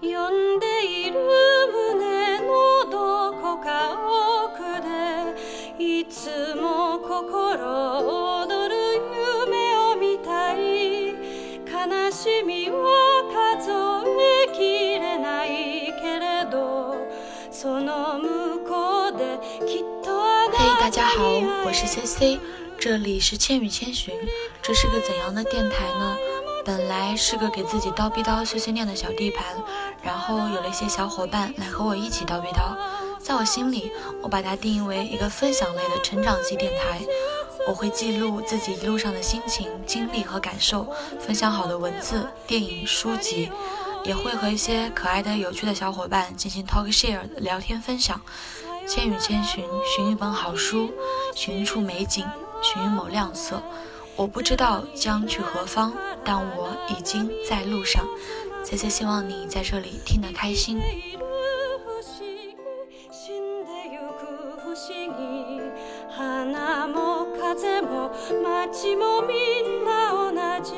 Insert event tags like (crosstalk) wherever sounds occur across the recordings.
読んでいる胸のどこか奥でいつも心躍る夢を見たい悲しみは数えきれないけれどその向こうできっとあ嘿、大な家好，たに我是会え C C，这里是千与千寻，这是个怎样的电台呢？ 本来是个给自己叨逼叨碎碎念的小地盘，然后有了一些小伙伴来和我一起叨逼叨，在我心里，我把它定义为一个分享类的成长系电台。我会记录自己一路上的心情、经历和感受，分享好的文字、电影、书籍，也会和一些可爱的、有趣的小伙伴进行 talk share 的聊天分享。千与千寻，寻一本好书，寻一处美景，寻一抹亮色。我不知道将去何方，但我已经在路上。C C 希望你在这里听得开心。いる不思議死んでゆく不思議花も風も街もみんな同じ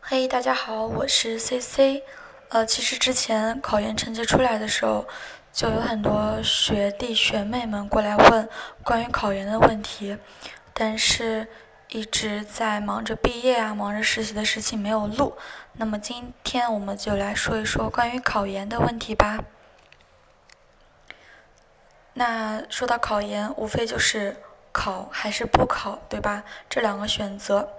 嘿大家好，我是 C C。呃，其实之前考研成绩出来的时候，就有很多学弟学妹们过来问关于考研的问题，但是 一直在忙着毕业啊，忙着实习的事情没有录。那么今天我们就来说一说关于考研的问题吧。那说到考研，无非就是考还是不考，对吧？这两个选择。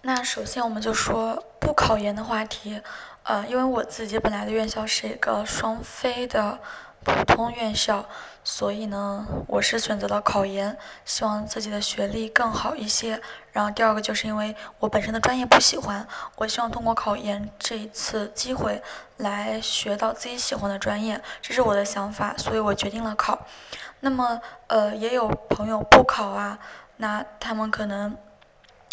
那首先我们就说不考研的话题，呃，因为我自己本来的院校是一个双非的普通院校，所以呢，我是选择了考研，希望自己的学历更好一些。然后第二个就是因为我本身的专业不喜欢，我希望通过考研这一次机会来学到自己喜欢的专业，这是我的想法，所以我决定了考。那么，呃，也有朋友不考啊，那他们可能。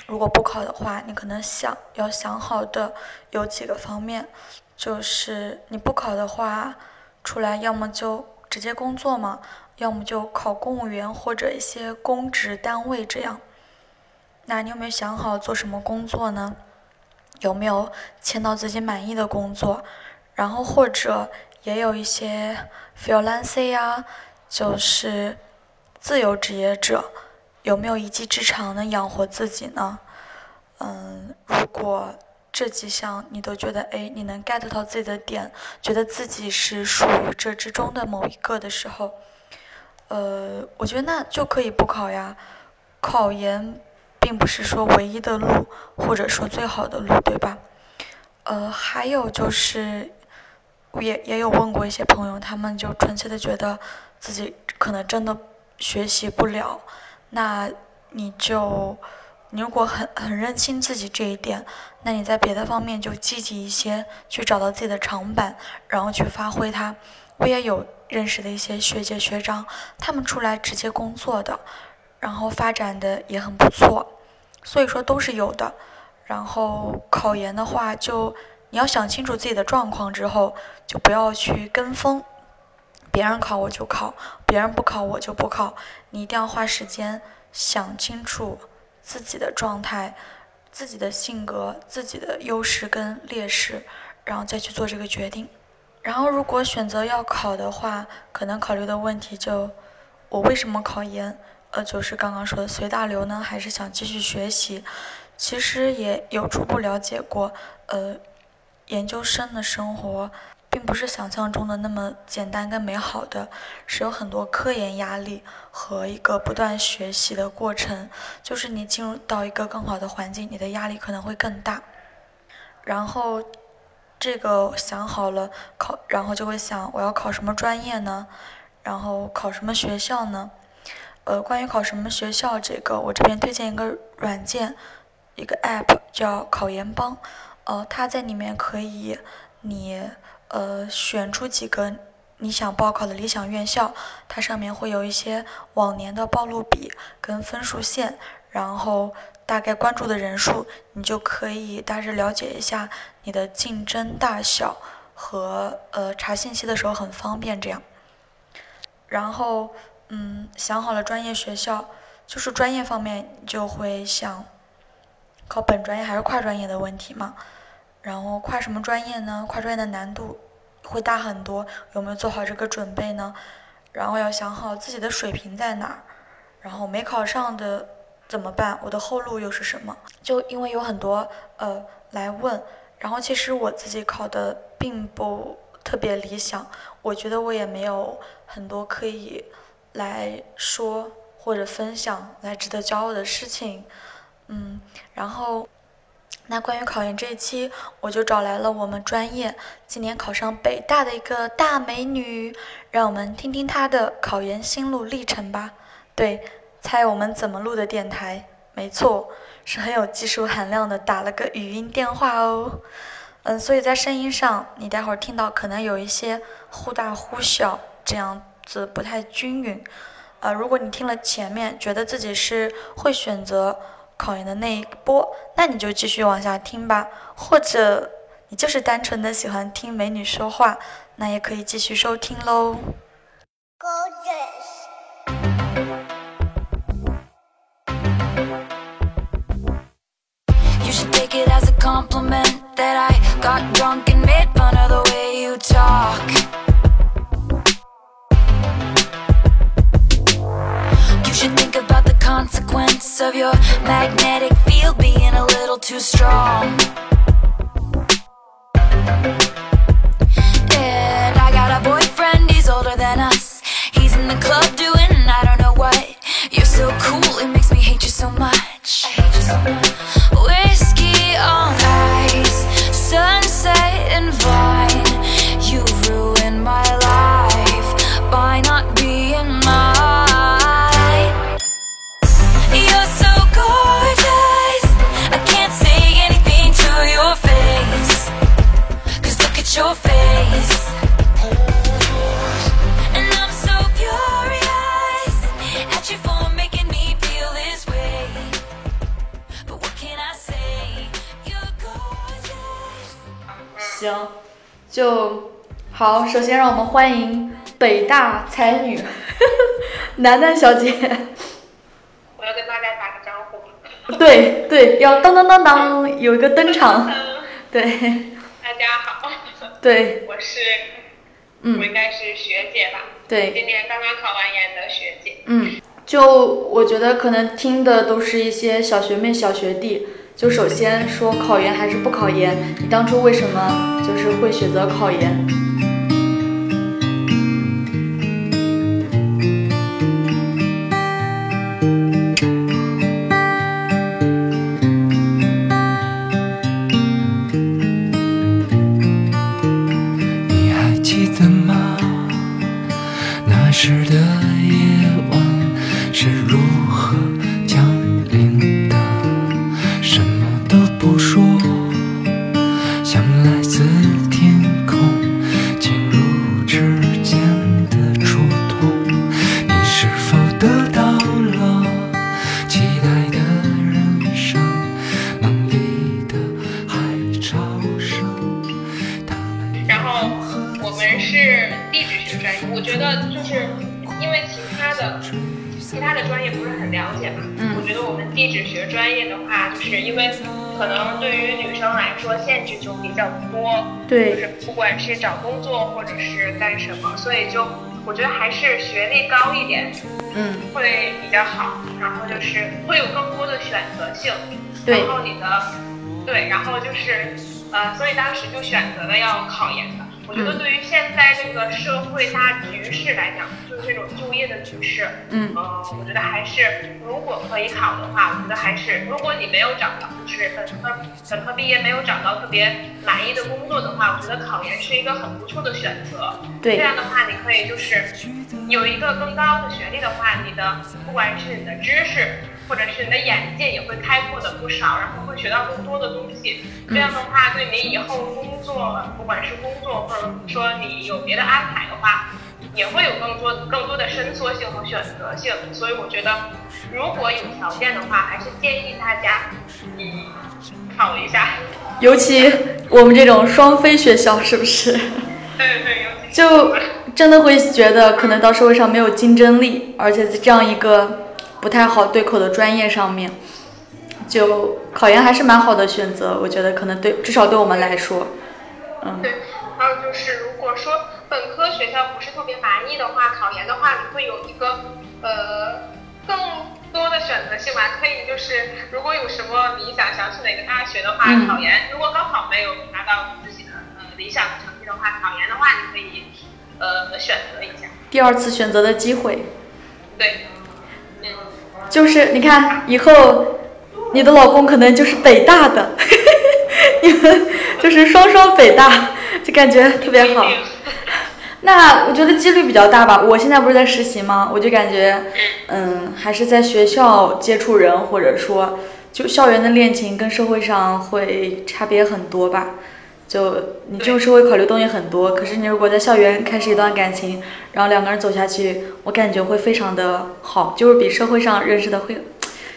如果不考的话，你可能想要想好的有几个方面，就是你不考的话，出来要么就直接工作嘛，要么就考公务员或者一些公职单位这样。那你有没有想好做什么工作呢？有没有签到自己满意的工作？然后或者也有一些 freelance 呀，就是自由职业者。有没有一技之长能养活自己呢？嗯，如果这几项你都觉得，哎，你能 get 到自己的点，觉得自己是属于这之中的某一个的时候，呃，我觉得那就可以不考呀。考研并不是说唯一的路，或者说最好的路，对吧？呃，还有就是，我也也有问过一些朋友，他们就纯粹的觉得自己可能真的学习不了。那你就，你如果很很认清自己这一点，那你在别的方面就积极一些，去找到自己的长板，然后去发挥它。我也有认识的一些学姐学长，他们出来直接工作的，然后发展的也很不错，所以说都是有的。然后考研的话就，你要想清楚自己的状况之后，就不要去跟风。别人考我就考，别人不考我就不考。你一定要花时间想清楚自己的状态、自己的性格、自己的优势跟劣势，然后再去做这个决定。然后，如果选择要考的话，可能考虑的问题就：我为什么考研？呃，就是刚刚说的随大流呢，还是想继续学习？其实也有初步了解过，呃，研究生的生活。并不是想象中的那么简单跟美好的，是有很多科研压力和一个不断学习的过程。就是你进入到一个更好的环境，你的压力可能会更大。然后这个想好了考，然后就会想我要考什么专业呢？然后考什么学校呢？呃，关于考什么学校这个，我这边推荐一个软件，一个 app 叫考研帮。呃，它在里面可以你。呃，选出几个你想报考的理想院校，它上面会有一些往年的报录比跟分数线，然后大概关注的人数，你就可以大致了解一下你的竞争大小和呃查信息的时候很方便这样。然后嗯，想好了专业学校，就是专业方面就会想考本专业还是跨专业的问题嘛。然后跨什么专业呢？跨专业的难度会大很多，有没有做好这个准备呢？然后要想好自己的水平在哪儿，然后没考上的怎么办？我的后路又是什么？就因为有很多呃来问，然后其实我自己考的并不特别理想，我觉得我也没有很多可以来说或者分享来值得骄傲的事情，嗯，然后。那关于考研这一期，我就找来了我们专业今年考上北大的一个大美女，让我们听听她的考研心路历程吧。对，猜我们怎么录的电台？没错，是很有技术含量的，打了个语音电话哦。嗯，所以在声音上，你待会儿听到可能有一些忽大忽小，这样子不太均匀。呃，如果你听了前面，觉得自己是会选择。考研的那一波，那你就继续往下听吧。或者你就是单纯的喜欢听美女说话，那也可以继续收听喽。Consequence of your magnetic field being a little too strong. And I got a boyfriend, he's older than us. He's in the club doing I don't know what. You're so cool, it makes me hate you so much. I hate you so much. 行，就好。首先，让我们欢迎北大才女楠楠小姐。我要跟大家打个招呼。对对，要当当当当，有一个登场。(laughs) 对。大家好。对。我是，嗯，我应该是学姐吧。对。今年刚刚考完研的学姐。嗯，就我觉得可能听的都是一些小学妹、小学弟。就首先说考研还是不考研？你当初为什么就是会选择考研？像来自天空，指尖的触痛。你是否得到了？期待的人生，梦里的海潮声。然后我们是地质学专业，我觉得就是因为其他的其他的专业不是很了解嘛。我觉得我们地质学专业的话，就是因为。对，就是不管是找工作或者是干什么，所以就我觉得还是学历高一点，嗯，会比较好。然后就是会有更多的选择性，对。然后你的，对，然后就是呃，所以当时就选择了要考研的。我觉得对于现在这个社会大局势来讲，就是这种就业的局势，嗯，呃，我觉得还是如果可以考的话，我觉得还是如果你没有找到，就是本科本科毕业没有找到特别满意的工作的话，我觉得考研是一个很不错的选择。对，这样的话你可以就是有一个更高的学历的话，你的不管是你的知识。或者是你的眼界也会开阔的不少，然后会学到更多的东西。这样的话，对你以后工作，不管是工作或者说你有别的安排的话，也会有更多更多的伸缩性和选择性。所以我觉得，如果有条件的话，还是建议大家，嗯，考一下。尤其我们这种双非学校，是不是？对对，尤其就真的会觉得可能到社会上没有竞争力，而且在这样一个。不太好对口的专业上面，就考研还是蛮好的选择，我觉得可能对，至少对我们来说，嗯。对，还有就是如果说本科学校不是特别满意的话，考研的话你会有一个呃更多的选择性吧，可以就是如果有什么理想想去哪个大学的话，考研如果高考没有拿到自己的呃理想的成绩的话，考研的话你可以呃选择一下。第二次选择的机会。对。嗯。就是你看以后。你的老公可能就是北大的，(laughs) 你们就是双双北大，就感觉特别好。那我觉得几率比较大吧。我现在不是在实习吗？我就感觉，嗯，还是在学校接触人，或者说，就校园的恋情跟社会上会差别很多吧。就你这种社会考虑东西很多，可是你如果在校园开始一段感情，然后两个人走下去，我感觉会非常的好，就是比社会上认识的会。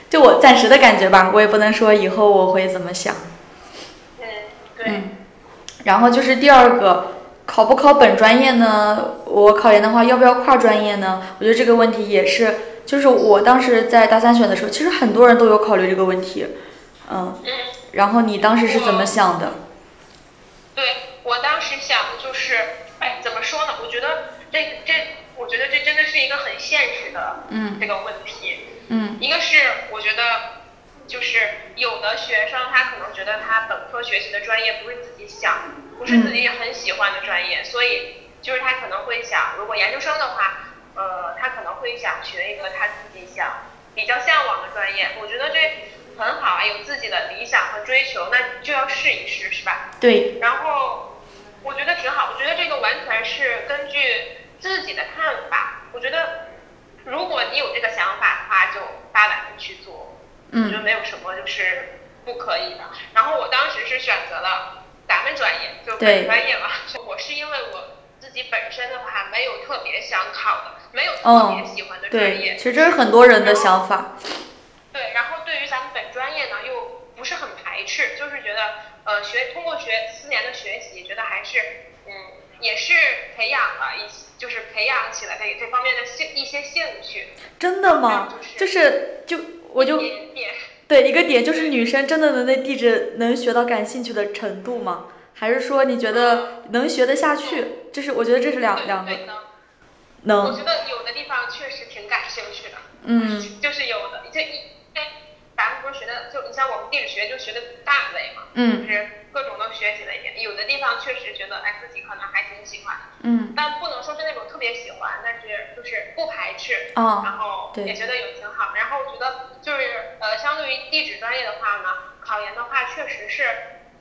就我暂时的感觉吧，我也不能说以后我会怎么想。嗯，对。然后就是第二个，考不考本专业呢？我考研的话，要不要跨专业呢？我觉得这个问题也是，就是我当时在大三选的时候，其实很多人都有考虑这个问题。嗯。然后你当时是怎么想的？对我当时想的就是，哎，怎么说呢？我觉得这这，我觉得这真的是一个很现实的嗯这个问题。嗯，一个是我觉得，就是有的学生他可能觉得他本科学习的专业不是自己想，不是自己很喜欢的专业，所以就是他可能会想，如果研究生的话，呃，他可能会想学一个他自己想比较向往的专业。我觉得这很好啊，有自己的理想和追求，那就要试一试，是吧？对。然后我觉得挺好，我觉得这个完全是根据自己的看法，我觉得。如果你有这个想法的话，就大胆的去做，我觉得没有什么就是不可以的。然后我当时是选择了咱们专业，就本专业嘛。我是因为我自己本身的话没有特别想考的，没有特别喜欢的专业。其实这是很多人的想法。对，然后对于咱们本专业呢，又不是很排斥，就是觉得呃学通过学四年的学习，觉得还是嗯也是培养了一些。就是培养起来这这方面的兴一些兴趣，真的吗？就是就我就 (laughs) 对一个点就是女生真的能对地质能学到感兴趣的程度吗？还是说你觉得能学得下去？这是我觉得这是两两个能。我觉得有的地方确实挺感兴趣的，嗯，就是有的这一咱们不是学的就你像我们地质学就学的大类嘛，嗯，就是。各种都学习了一点，有的地方确实觉得哎自己可能还挺喜欢的，嗯，但不能说是那种特别喜欢，但是就是不排斥，哦，然后也觉得有挺好。然后我觉得就是呃，相对于地质专业的话呢，考研的话确实是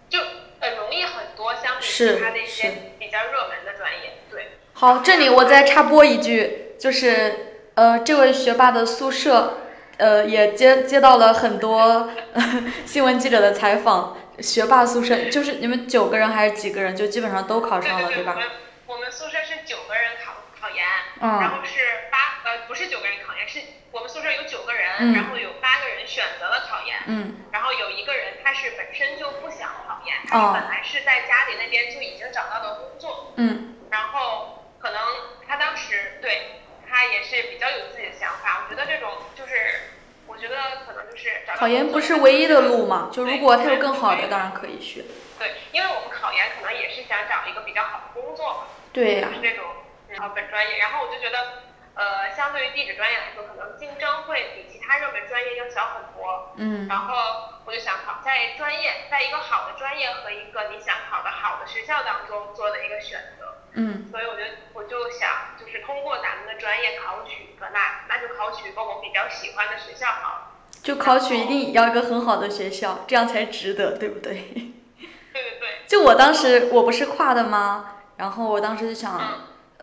就呃容易很多，相比其他的一些比较热门的专业，对。好，这里我再插播一句，就是呃这位学霸的宿舍呃也接接到了很多 (laughs) 新闻记者的采访。学霸宿舍就是你们九个人还是几个人？就基本上都考上了，对吧？我们我们宿舍是九个人考考研，然后是八呃不是九个人考研，是我们宿舍有九个人，然后有八个人选择了考研，嗯，然后有一个人他是本身就不想考研，他本来是在家里那边就已经找到了工作，嗯，然后可能他当时对他也是比较有自己的想法，我觉得这种就是。我觉得可能就是考研不是唯一的路嘛，就如果他有更好的，当然可以学。对，因为我们考研可能也是想找一个比较好的工作嘛。对呀。就是这种呃本专业，然后我就觉得，呃，相对于地质专业来说，可能竞争会比其他热门专业要小很多。嗯。然后我就想考在专业，在一个好的专业和一个你想考的好的学校当中做的一个选择。嗯。所以我就我就想，就是通过咱们的专业考取个。那那就考取一个我比较喜欢的学校好。就考取一定要一个很好的学校，这样才值得，对不对？(laughs) 对对对。就我当时我不是跨的吗？然后我当时就想，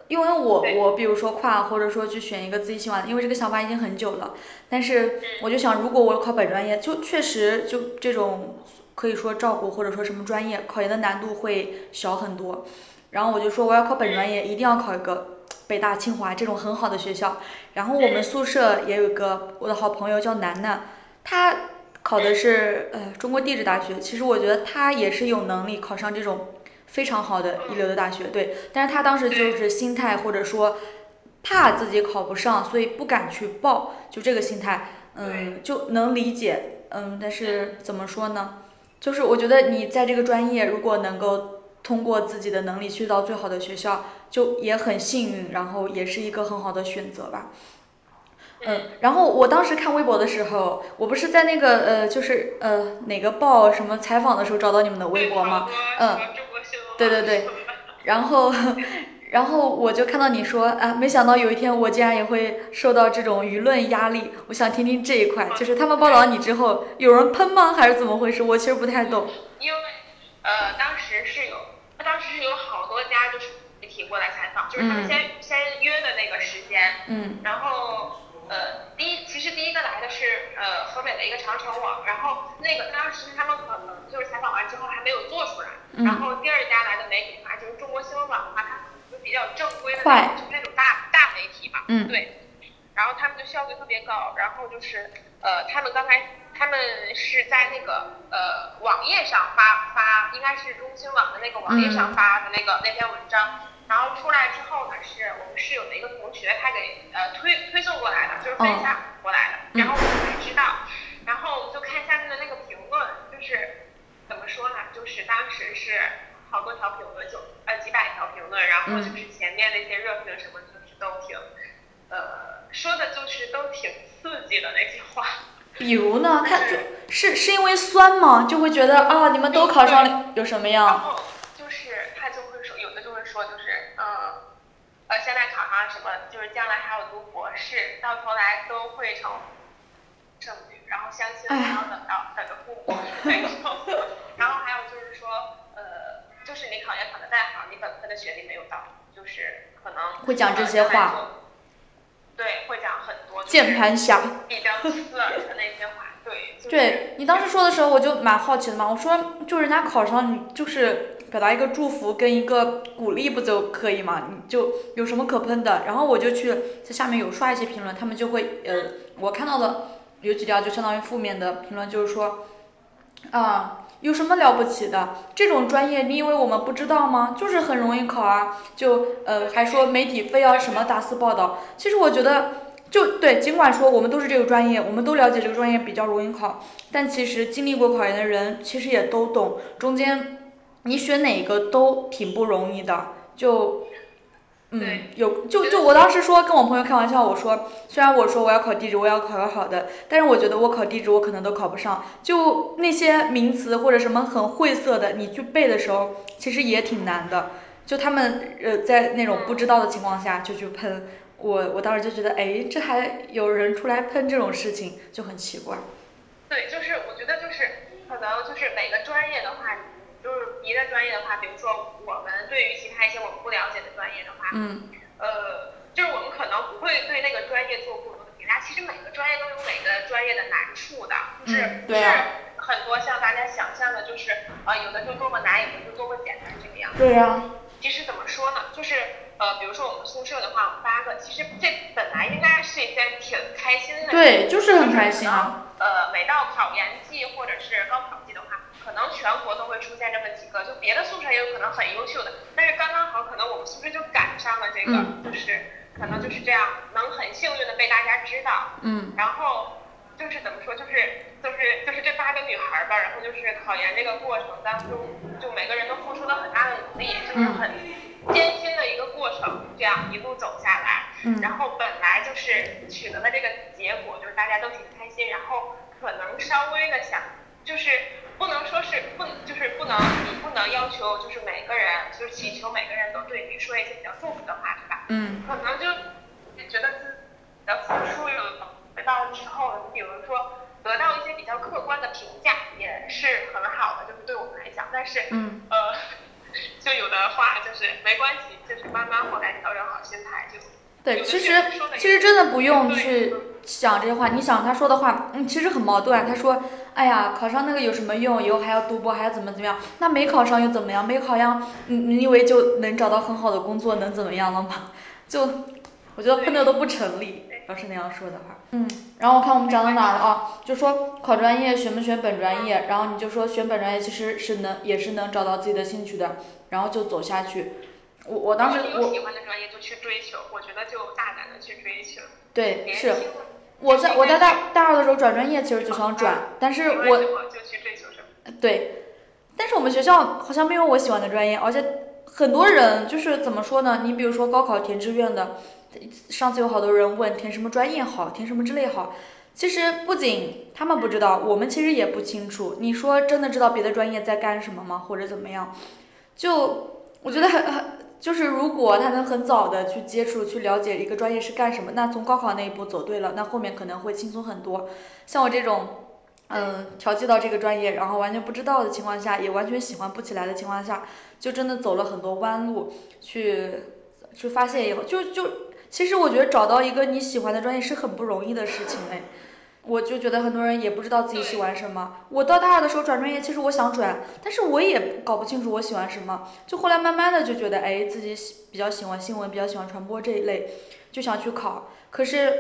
因为我我比如说跨，或者说去选一个自己喜欢的，因为这个想法已经很久了。但是我就想，如果我考本专业，就确实就这种可以说照顾或者说什么专业，考研的难度会小很多。然后我就说我要考本专业，一定要考一个。北大、清华这种很好的学校，然后我们宿舍也有一个我的好朋友叫楠楠，她考的是呃中国地质大学。其实我觉得她也是有能力考上这种非常好的一流的大学，对。但是她当时就是心态或者说怕自己考不上，所以不敢去报，就这个心态，嗯，就能理解。嗯，但是怎么说呢？就是我觉得你在这个专业，如果能够通过自己的能力去到最好的学校，就也很幸运，然后也是一个很好的选择吧。嗯，然后我当时看微博的时候，我不是在那个呃，就是呃哪个报什么采访的时候找到你们的微博吗？嗯，对对对，(laughs) 然后然后我就看到你说啊，没想到有一天我竟然也会受到这种舆论压力。我想听听这一块，就是他们报道你之后，有人喷吗？还是怎么回事？我其实不太懂。因为呃，当时是有，当时是有好多家就是媒体过来采访，就是他们先先约的那个时间，嗯，然后。呃，第一，其实第一个来的是呃河北的一个长城网，然后那个当时他们可能就是采访完之后还没有做出来，嗯。然后第二家来的媒体的话就是中国新闻网的话，它可能就比较正规的那种，就是那种大大媒体嘛，嗯，对，然后他们就效率特别高，然后就是呃他们刚才他们是在那个呃网页上发发，应该是中新网的那个网页上发的那个那篇文章。然后出来之后呢，是我们室友的一个同学，他给呃推推送过来的，就是分享过来的，然后我们才知道，然后我们就看下面的那个评论，就是怎么说呢，就是当时是好多条评论，就呃几百条评论，然后就是前面那些热评什么，就是都挺呃说的就是都挺刺激的那些话。比如呢，他是是因为酸吗？就会觉得啊，你们都考上了有什么样？呃，现在考上什么，就是将来还要读博士，到头来都会成剩女，然后相亲还要等到等着父母那种。然后还有就是说，呃，就是你考研考的再好，你本科的学历没有到，就是可能会讲这些话。对，会讲很多键盘侠比较刺耳的那些话。对。对你当时说的时候，我就蛮好奇的嘛。我说，就人家考上，你就是。表达一个祝福跟一个鼓励不就可以吗？你就有什么可喷的？然后我就去在下面有刷一些评论，他们就会呃，我看到的有几条就相当于负面的评论，就是说啊，有什么了不起的？这种专业你以为我们不知道吗？就是很容易考啊，就呃还说媒体非要什么大肆报道。其实我觉得就对，尽管说我们都是这个专业，我们都了解这个专业比较容易考，但其实经历过考研的人其实也都懂中间。你选哪个都挺不容易的，就，嗯，有就就我当时说跟我朋友开玩笑，我说虽然我说我要考地质，我要考个好的，但是我觉得我考地质我可能都考不上。就那些名词或者什么很晦涩的，你去背的时候其实也挺难的。就他们呃在那种不知道的情况下就去喷我，我当时就觉得哎，这还有人出来喷这种事情就很奇怪。对，就是我觉得就是可能就是每个专业的话。就是别的专业的话，比如说我们对于其他一些我们不了解的专业的话，嗯，呃，就是我们可能不会对那个专业做过多的评价。其实每个专业都有每个专业的难处的，就是不是很多像大家想象的，就是呃有的就多么难，有的就多么简单这个样子。对呀。其实怎么说呢？就是呃，比如说我们宿舍的话，我们八个，其实这本来应该是一件挺开心的。对，就是很开心啊。呃，每到考研季或者是高考季的话。可能全国都会出现这么几个，就别的宿舍也有可能很优秀的，但是刚刚好可能我们宿舍就赶上了这个，就是可能就是这样，能很幸运的被大家知道。嗯。然后就是怎么说，就是就是就是这八个女孩吧，然后就是考研这个过程当中，就每个人都付出了很大的努力，就是很艰辛的一个过程，这样一路走下来。嗯。然后本来就是取得了这个结果，就是大家都挺开心，然后可能稍微的想就是。不能说是不，就是不能，你不能要求，就是每个人，就是祈求每个人都对你说一些比较祝福的话，对吧？嗯。可能就觉得自己的付出有回报之后，你比如说得到一些比较客观的评价，也是很好的，就是对我们来讲。但是，嗯。呃，(laughs) 就有的话就是没关系，就是慢慢后来调整好心态就。对，其实其实真的不用去想这些话。你想他说的话，嗯，其实很矛盾。他说，哎呀，考上那个有什么用？以后还要读博，还要怎么怎么样？那没考上又怎么样？没考上，你你以为就能找到很好的工作，能怎么样了吗？(laughs) 就我觉得喷的都不成立。要是那样说的话，嗯。然后我看我们讲到哪了啊？就说考专业选不选本专业，然后你就说选本专业其实是能也是能找到自己的兴趣的，然后就走下去。我我当时我喜欢的专业就去追求，我觉得就大胆的去追求。对，是，我在我在大大二的时候转专业，其实就想转，但是我就去追求什么？对，但是我们学校好像没有我喜欢的专业，而且很多人就是怎么说呢？你比如说高考填志愿的，上次有好多人问填什么专业好，填什么之类好。其实不仅他们不知道，我们其实也不清楚。你说真的知道别的专业在干什么吗？或者怎么样？就我觉得很很，就是如果他能很早的去接触、去了解一个专业是干什么，那从高考那一步走对了，那后面可能会轻松很多。像我这种，嗯，调剂到这个专业，然后完全不知道的情况下，也完全喜欢不起来的情况下，就真的走了很多弯路，去去发现以后，就就其实我觉得找到一个你喜欢的专业是很不容易的事情哎。我就觉得很多人也不知道自己喜欢什么。我到大二的时候转专业，其实我想转，但是我也搞不清楚我喜欢什么。就后来慢慢的就觉得，哎，自己喜比较喜欢新闻，比较喜欢传播这一类，就想去考。可是，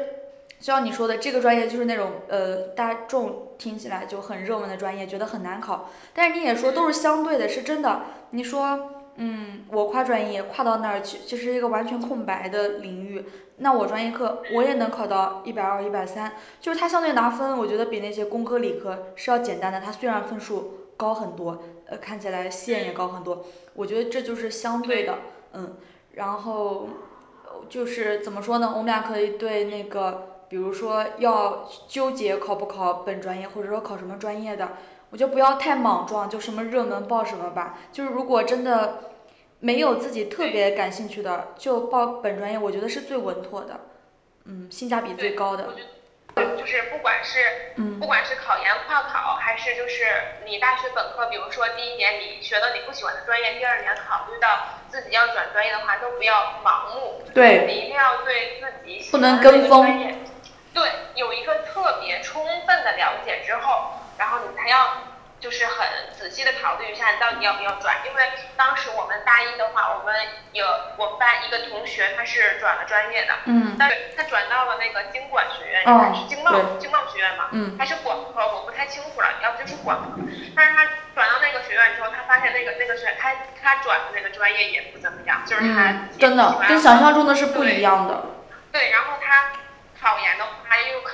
就像你说的，这个专业就是那种呃大众听起来就很热门的专业，觉得很难考。但是你也说都是相对的，是真的。你说。嗯，我跨专业跨到那儿去，就是一个完全空白的领域。那我专业课我也能考到一百二、一百三，就是它相对拿分，我觉得比那些工科、理科是要简单的。它虽然分数高很多，呃，看起来线也高很多，我觉得这就是相对的，嗯。然后就是怎么说呢？我们俩可以对那个，比如说要纠结考不考本专业，或者说考什么专业的，我就不要太莽撞，就什么热门报什么吧。就是如果真的。没有自己特别感兴趣的，就报本专业，我觉得是最稳妥的，嗯，性价比最高的。就是不管是，不管是考研跨考，还是就是你大学本科，比如说第一年你学的你不喜欢的专业，第二年考虑到自己要转专业的话，都不要盲目。对。你一定要对自己不能跟风。对，有一个特别充分的了解之后，然后你才要。就是很仔细的考虑一下，你到底要不要转？因为当时我们大一的话，我们有我们班一个同学，他是转了专业的，嗯，但是他转到了那个经管学院，还是经贸经贸学院嘛，嗯，还是管科，我不太清楚了，要不就是管科。但是他转到那个学院之后，他发现那个那个学他他转的那个专业也不怎么样，就是他真的跟想象中的是不一样的。对，然后他。考研的话，又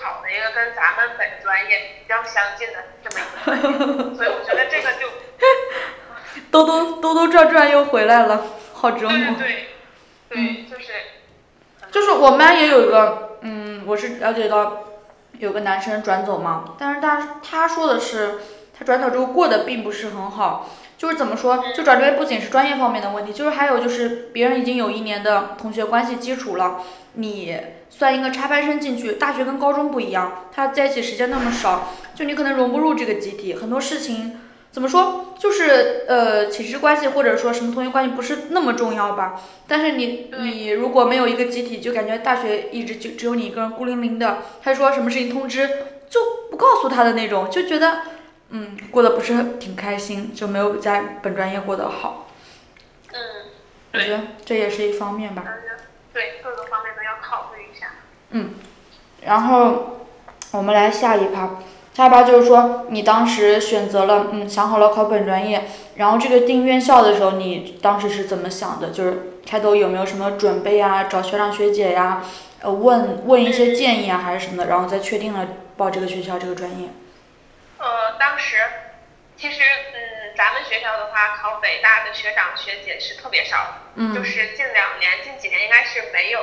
考了一个跟咱们本专业比较相近的这么一个所以我觉得这个就 (laughs) 兜兜兜兜转转又回来了，好折磨。对对对，就是。就是我们班也有一个，嗯，我是了解到有个男生转走嘛，但是他他说的是他转走之后过得并不是很好，就是怎么说，就转专业不仅是专业方面的问题，就是还有就是别人已经有一年的同学关系基础了，你。算一个插班生进去，大学跟高中不一样，他在一起时间那么少，就你可能融不入这个集体。很多事情怎么说，就是呃，寝室关系或者说什么同学关系不是那么重要吧？但是你你如果没有一个集体，就感觉大学一直就只有你一个人孤零零的。他说什么事情通知就不告诉他的那种，就觉得嗯过得不是挺开心，就没有在本专业过得好。嗯，我觉得这也是一方面吧。对，各个方面都要考虑。嗯，然后我们来下一趴，下一趴就是说你当时选择了，嗯，想好了考本专业，然后这个定院校的时候，你当时是怎么想的？就是开头有没有什么准备啊，找学长学姐呀，呃，问问一些建议啊，还是什么的，然后再确定了报这个学校这个专业。呃，当时其实，嗯，咱们学校的话，考北大的学长学姐是特别少，嗯，就是近两年、近几年应该是没有，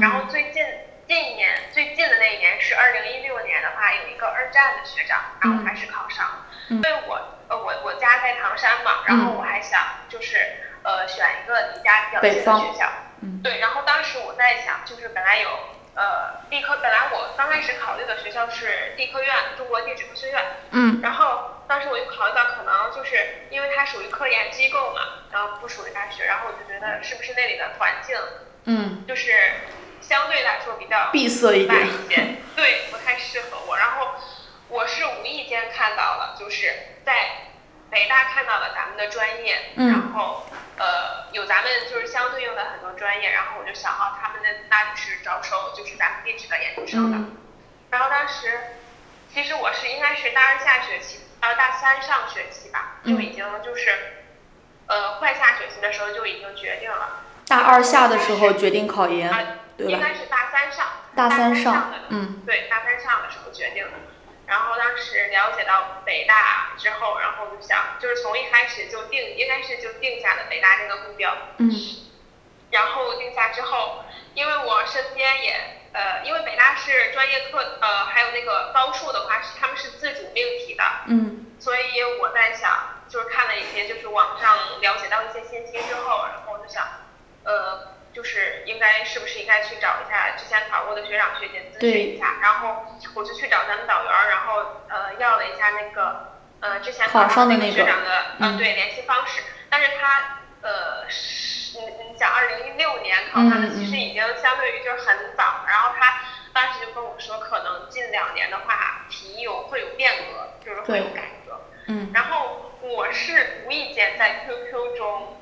然后最近。近一年最近的那一年是二零一六年的话，有一个二战的学长，然后还是考上了。因为我呃我我家在唐山嘛，然后我还想就是呃选一个离家比较近的学校。嗯。对，然后当时我在想，就是本来有呃地科，本来我刚开始考虑的学校是地科院，中国地质科学院。嗯。然后当时我就考虑到，可能就是因为它属于科研机构嘛，然后不属于大学，然后我就觉得是不是那里的环境，嗯，就是。相对来说比较闭塞一点，对，不太适合我。然后我是无意间看到了，就是在北大看到了咱们的专业，然后呃有咱们就是相对应的很多专业，然后我就想到他们的那就是招收就是咱们地质的研究生的。然后当时其实我是应该是大二下学期，呃大三上学期吧，就已经就是呃快下学期的时候就已经决定了。大二下的时候决定考研。应该是大三上，大三上的，嗯，对，大三上的时候决定的。然后当时了解到北大之后，然后就想，就是从一开始就定，应该是就定下了北大这个目标。嗯。然后定下之后，因为我身边也，呃，因为北大是专业课，呃，还有那个高数的话是他们是自主命题的。嗯。所以我在想，就是看了一些，就是网上了解到一些信息之后，然后我就想，呃。就是应该是不是应该去找一下之前考过的学长学姐咨询一下，然后我就去找咱们导员，然后呃要了一下那个呃之前考上那个学长的呃对联系方式，但是他呃是你你想二零一六年考上的，其实已经相对于就是很早，然后他当时就跟我说，可能近两年的话题有会有变革，就是会有改革，嗯，然后我是无意间在 QQ 中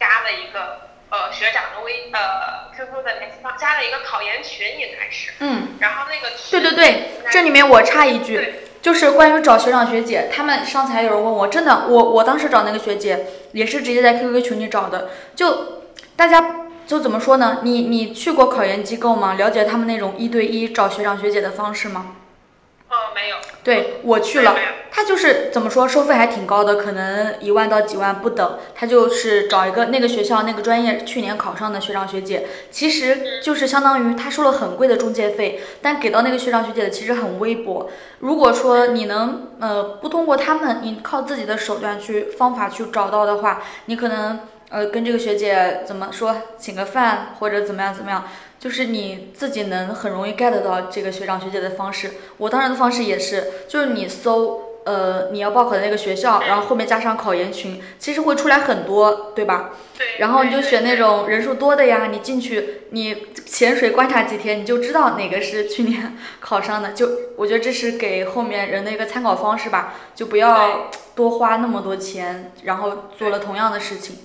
加了一个。呃，学长的微呃 QQ 的联系方加了一个考研群，应该是。嗯。然后那个。对对对，这里面我插一句，就是关于找学长学姐，他们上次还有人问我，真的，我我当时找那个学姐也是直接在 QQ 群里找的，就大家就怎么说呢？你你去过考研机构吗？了解他们那种一对一找学长学姐的方式吗？哦，没有。对，我去了。他就是怎么说，收费还挺高的，可能一万到几万不等。他就是找一个那个学校那个专业去年考上的学长学姐，其实就是相当于他收了很贵的中介费，但给到那个学长学姐的其实很微薄。如果说你能呃不通过他们，你靠自己的手段去方法去找到的话，你可能呃跟这个学姐怎么说，请个饭或者怎么样怎么样。就是你自己能很容易 get 到这个学长学姐的方式，我当时的方式也是，就是你搜呃你要报考的那个学校，然后后面加上考研群，其实会出来很多，对吧？对。然后你就选那种人数多的呀，你进去你潜水观察几天，你就知道哪个是去年 (laughs) 考上的，就我觉得这是给后面人的一个参考方式吧，就不要多花那么多钱，然后做了同样的事情。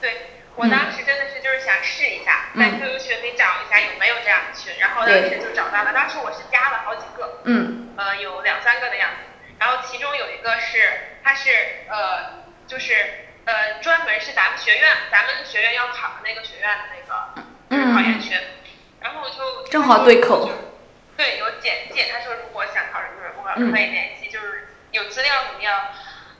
对。我当时真的是就是想试一下，在 QQ 群里找一下有没有这样的群，然后当时就找到了。当时我是加了好几个，嗯，呃，有两三个的样子。然后其中有一个是，他是呃，就是呃，专门是咱们学院，咱们学院要考的那个学院的那个就是考研群。然后我就正好对口。对，有简介，他说如果想考什么什么，可以联系，就是有资料什么要。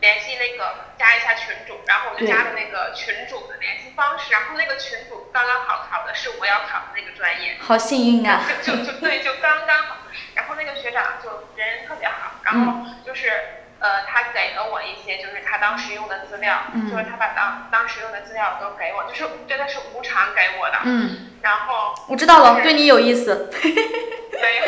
联系那个加一下群主，然后我就加了那个群主的联系方式，然后那个群主刚刚好考的是我要考的那个专业，好幸运啊！就就就对，就刚刚好。然后那个学长就人特别好，然后就是呃，他给了我一些就是他当时用的资料，就是他把当当时用的资料都给我，就是真的是无偿给我的。嗯。然后。我知道了，对你有意思。(laughs) 没有，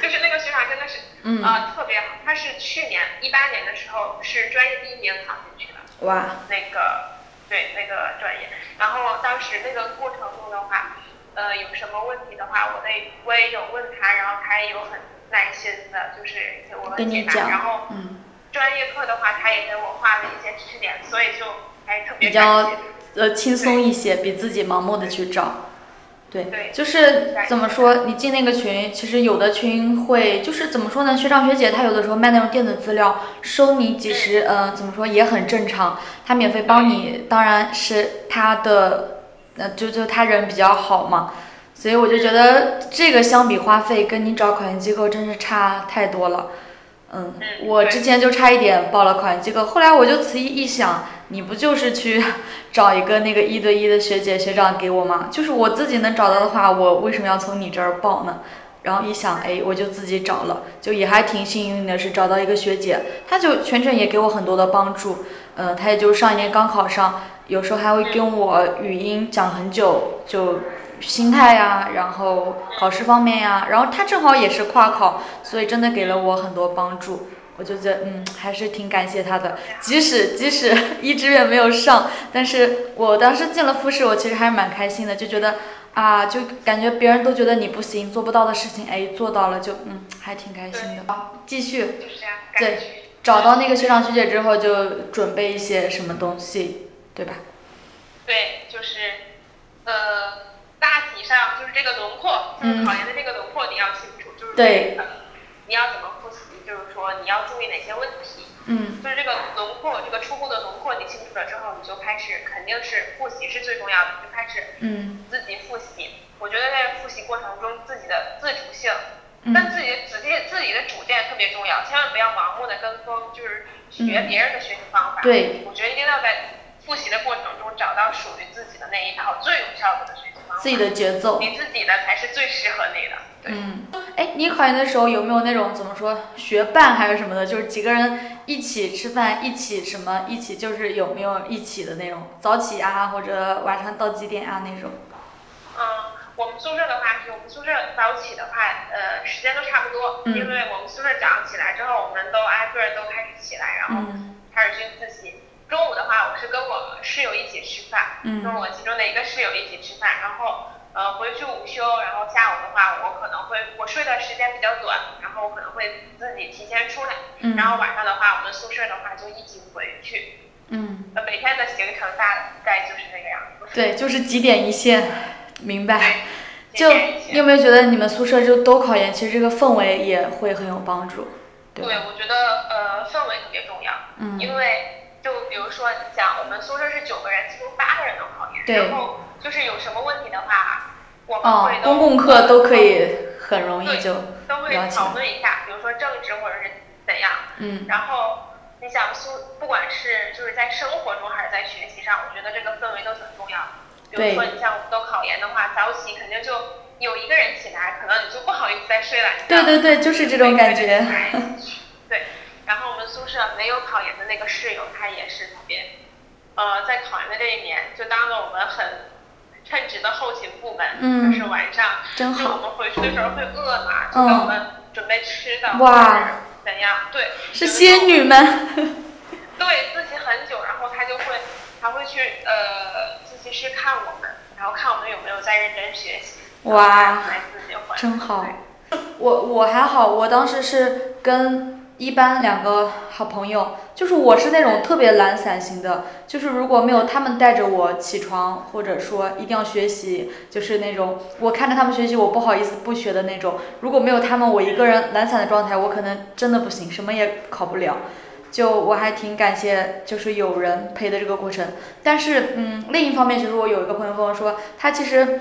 就是那个学长真的是。嗯啊，特别好，他是去年一八年的时候是专业第一名考进去的。哇。那个，对那个专业，然后当时那个过程中的话，呃，有什么问题的话，我得我也有问他，然后他也有很耐心的，就是给我解答。然后，嗯。专业课的话，他也给我画了一些知识点，所以就还特别比较呃轻松一些，比自己盲目的去找。对，就是怎么说，你进那个群，其实有的群会，就是怎么说呢？学长学姐他有的时候卖那种电子资料，收你几十，呃，怎么说也很正常。他免费帮你，当然是他的，呃，就就他人比较好嘛。所以我就觉得这个相比花费，跟你找考研机构真是差太多了。嗯，我之前就差一点报了考研机构，后来我就此一一想，你不就是去 (laughs) 找一个那个一对一的学姐学长给我吗？就是我自己能找到的话，我为什么要从你这儿报呢？然后一想，哎，我就自己找了，就也还挺幸运的，是找到一个学姐，她就全程也给我很多的帮助。嗯，她也就上一年刚考上，有时候还会跟我语音讲很久，就。心态呀，然后考试方面呀，然后她正好也是跨考，所以真的给了我很多帮助，我就觉得嗯还是挺感谢他的。即使即使 (laughs) 一志愿没有上，但是我当时进了复试，我其实还是蛮开心的，就觉得啊，就感觉别人都觉得你不行，做不到的事情，哎，做到了，就嗯还挺开心的。好，继续。对，找到那个学长学姐之后，就准备一些什么东西，对吧？对，就是呃。大体上就是这个轮廓，就是考研的这个轮廓你要清楚，就是对，你要怎么复习，就是说你要注意哪些问题。嗯就是这个轮廓，这个初步的轮廓你清楚了之后，你就开始肯定是复习是最重要的，就开始嗯自己复习。我觉得在复习过程中，自己的自主性，嗯但自己的自己自己的主见特别重要，千万不要盲目的跟风，就是学别人的学习方法。嗯对，我觉得一定要在复习的过程中找到属于自己的那一套最有效果的学习方法。自己的节奏。你自己的才是最适合你的。对。嗯，哎，你考研的时候有没有那种怎么说学伴还是什么的，就是几个人一起吃饭，一起什么，一起就是有没有一起的那种早起啊，或者晚上到几点啊那种？嗯，我们宿舍的话是我们宿舍早起的话，呃，时间都差不多，嗯因为我们宿舍早上起来之后，我们都挨个儿都开始起来，然后嗯开始去自习。中午的话，我是跟我室友一起吃饭，嗯跟我其中的一个室友一起吃饭，然后呃回去午休，然后下午的话，我可能会我睡的时间比较短，然后我可能会自己提前出来，嗯然后晚上的话，我们宿舍的话就一起回去。嗯，呃，每天的行程大概就是那个样子。对，就是几点一线，明白。对，就你有没有觉得你们宿舍就都考研，其实这个氛围也会很有帮助，对对，我觉得呃氛围特别重要，嗯因为就比如说你想我们宿舍是九个人，其中八个人都考研，然后就是有什么问题的话，我们哦会，都公共课都可以很容易就都会讨论一下，比如说政治或者是怎样，嗯然后你想宿不管是就是在生活中还是在学习上，我觉得这个氛围都挺重要的。比如说你像我们都考研的话，早起肯定就有一个人起来，可能你就不好意思再睡懒觉。对对对，就是这种感觉。(laughs) 对，然后我们宿舍没有考研的那个室友，他也是特别，呃，在考研的这一年，就当了我们很称职的后勤部门，嗯就是晚上，真好就我们回去的时候会饿嘛，就给我们准备吃的，哇怎样，对，是仙女们。(laughs) 对，自习很久，然后他就会，还会去呃自习室看我们，然后看我们有没有在认真学习，哇真好我我还好，我当时是跟一班两个好朋友，就是我是那种特别懒散型的，就是如果没有他们带着我起床，或者说一定要学习，就是那种我看着他们学习，我不好意思不学的那种。如果没有他们，我一个人懒散的状态，我可能真的不行，什么也考不了。就我还挺感谢，就是有人陪的这个过程。但是，嗯，另一方面，就是我有一个朋友跟我说，他其实，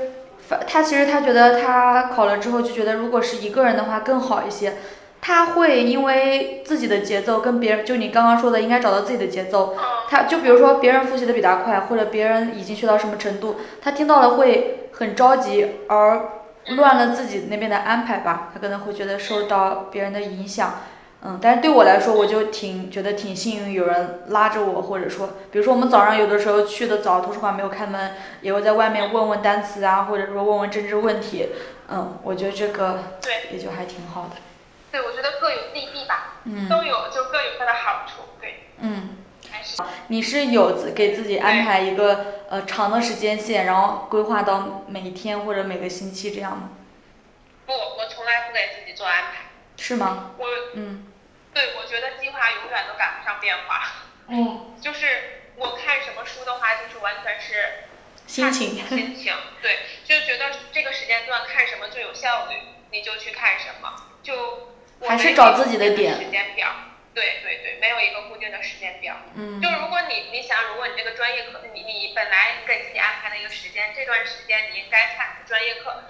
他其实他觉得他考了之后就觉得，如果是一个人的话更好一些。他会因为自己的节奏跟别人，就你刚刚说的，应该找到自己的节奏。嗯，他就比如说别人复习的比他快，或者别人已经学到什么程度，他听到了会很着急，而乱了自己那边的安排吧。他可能会觉得受到别人的影响。嗯，但是对我来说，我就挺觉得挺幸运，有人拉着我，或者说，比如说我们早上有的时候去的早，图书馆没有开门，也会在外面问问单词啊，或者说问问政治问题。嗯，我觉得这个对也就还挺好的。对，我觉得各有利弊吧，嗯都有就各有各的好处，对，嗯。还是你是有自给自己安排一个呃长的时间线，然后规划到每一天或者每个星期这样吗？不，我从来不给自己做安排，是吗？我嗯。对我觉得计划永远都赶不上变化，嗯。(laughs) 就是我看什么书的话，就是完全是心情。心情，对，就觉得这个时间段看什么最有效率，你就去看什么，就我还是找自己的点时间表，对对对，没有一个固定的时间表。嗯就如果你你想，如果你这个专业课，你你本来给自己安排了一个时间，这段时间你应该看专业课，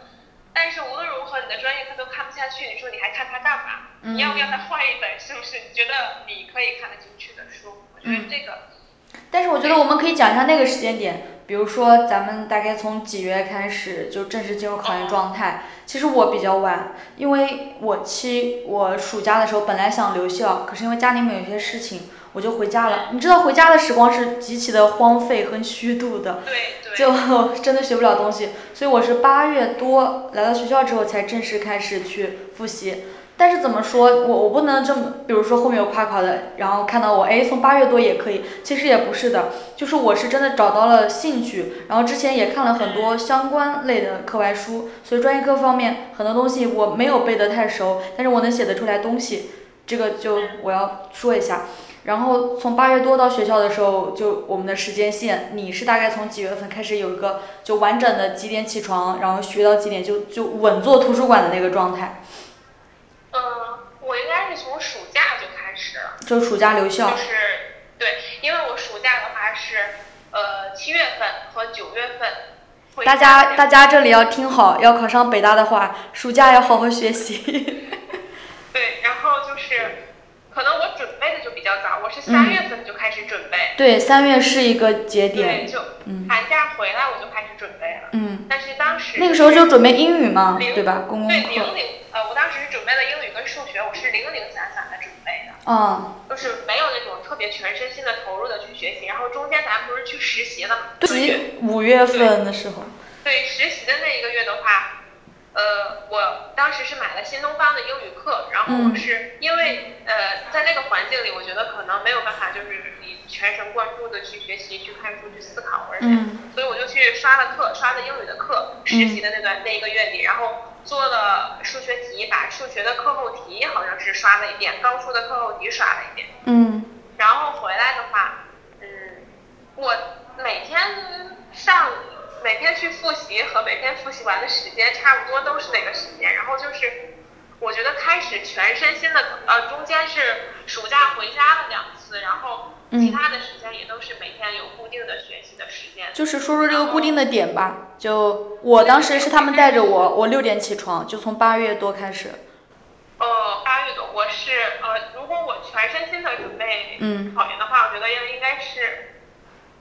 但是无论如何你的专业课都看不下去，你说你还看它干嘛？嗯你要不要再换一本？是不是？你觉得你可以看得进去的书？我觉得嗯这个。但是我觉得我们可以讲一下那个时间点，比如说咱们大概从几月开始就正式进入考研状态。其实我比较晚，因为我期我暑假的时候本来想留校，可是因为家里面有些事情，我就回家了。你知道回家的时光是极其的荒废和虚度的。对对。就真的学不了东西，所以我是八月多来到学校之后才正式开始去复习。但是怎么说，我我不能这么，比如说后面有跨考的，然后看到我，哎，从八月多也可以，其实也不是的，就是我是真的找到了兴趣，然后之前也看了很多相关类的课外书，所以专业课方面很多东西我没有背得太熟，但是我能写得出来东西，这个就我要说一下。然后从八月多到学校的时候，就我们的时间线，你是大概从几月份开始有一个就完整的几点起床，然后学到几点就就稳坐图书馆的那个状态？嗯，我应该是从暑假就开始，就暑假留校就。是对，因为我暑假的话是呃七月份和九月份大家大家这里要听好，要考上北大的话，暑假要好好学习。(laughs) 对，然后就是可能我准备的就比较早，我是嗯三月份就开始准备，对，三月是一个节点对，点。就嗯寒假回来我就开始准备了。嗯，但是当时那个时候就准备英语嘛，对吧？公共。零零呃，我当时是准备了英语跟数学，我是零零散散的准备的，嗯，就是没有那种特别全身心的投入的去学习。然后中间咱不是去实习了嘛？对，五月份的时候。对实习的那一个月的话，呃，我当时是买了新东方的英语课，然后是因为呃在那个环境里，我觉得可能没有办法就是你全神贯注的去学习、去看书、去思考，而且，嗯所以我就去刷了课，刷的英语的课，实习的那段、那一个月里，然后做了数学题，把数学的课后题好像是刷了一遍，高数的课后题刷了一遍。嗯然后回来的话，嗯，我每天上每天去复习和每天复习完的时间差不多都是那个时间，然后就是我觉得开始全身心的呃中间是暑假回家了两次，然后其他的时间也都是每天有固定的学习的时间。就是说说这个固定的点吧。就我当时是他们带着我，我六点起床，就从八月多开始。呃，八月多，我是呃，如果我全身心的准备嗯考研的话，我觉得应应该是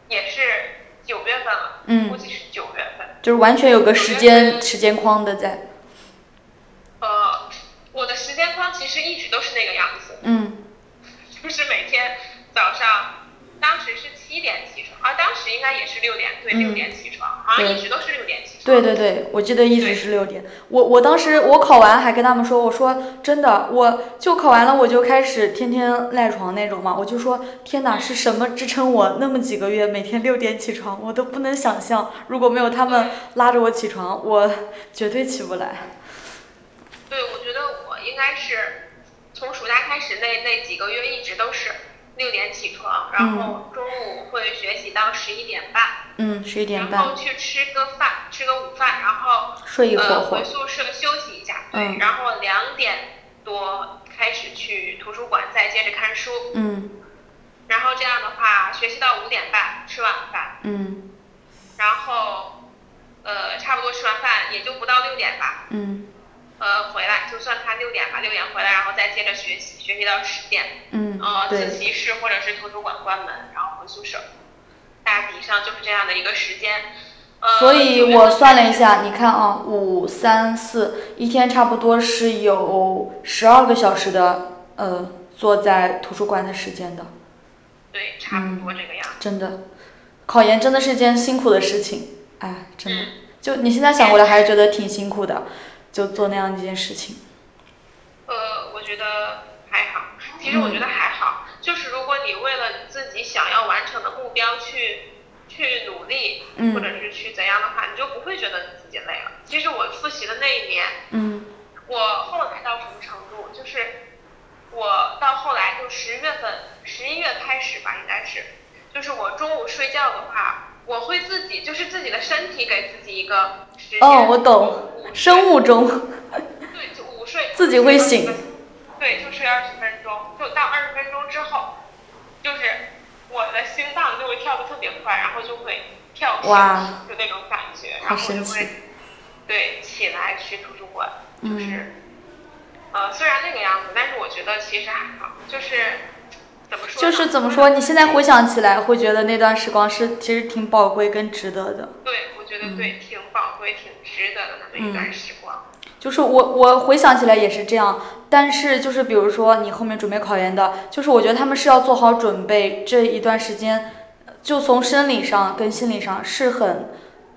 也是九月份了，嗯估计是九月份。就是完全有个时间时间框的在。呃，我的时间框其实一直都是那个样子，嗯就是每天早上，当时是七点起床，啊，当时应该也是六点，对，嗯六点起床，好像一直都是六点起床。对对对，我记得一直是六点。我我当时我考完还跟他们说，我说真的，我就考完了我就开始天天赖床那种嘛。我就说天哪，是什么支撑我那么几个月每天六点起床？我都不能想象，如果没有他们拉着我起床，我绝对起不来。对，我觉得我应该是从暑假开始那那几个月一直都是六点起床，然后中午会学习到十一点半，嗯，十一点然后去吃个饭，吃个午饭，然后睡一会呃回。宿舍休息一下，对，嗯然后两点多开始去图书馆再接着看书，嗯。然后这样的话学习到五点半吃晚饭，嗯。然后呃差不多吃完饭也就不到六点吧，嗯呃回来就算他六点吧，六点回来然后再接着学习，学习到十点，嗯呃，自，习室或者是图书馆关门，然后回宿舍，大体上就是这样的一个时间。呃，所以我算了一下，你看啊，五三四，一天差不多是有十二个小时的呃坐在图书馆的时间的，对，差不多这个样子。真的，考研真的是件辛苦的事情，哎，真的嗯，就你现在想过来还是觉得挺辛苦的，就做那样一件事情，呃，我觉得还好，其实我觉得还好，就是如果你为了你自己想要完成的目标去去努力，嗯或者是去怎样的话，你就不会觉得你自己累了。其实我复习的那一年，嗯。我后来到什么程度，就是我到后来就十月份、十一月开始吧，应该是，就是我中午睡觉的话，我会自己就是自己的身体给自己一个时间。哦我懂。生物钟，对，就午睡，自己会醒。对，就睡二十分钟，就到二十分钟之后，就是我的心脏就会跳得特别快，然后就会跳绳，哇。就那种感觉，然后我就会对起来去图书馆，就是、嗯。呃虽然那个样子，但是我觉得其实还好，就是怎么说？就是怎么说，你现在回想起来会觉得那段时光是其实挺宝贵跟值得的。对，我觉得对，挺宝贵、挺值得的那么一嗯段时光。就是我我回想起来也是这样，但是就是比如说你后面准备考研的，就是我觉得他们是要做好准备，这一段时间，就从生理上跟心理上是很，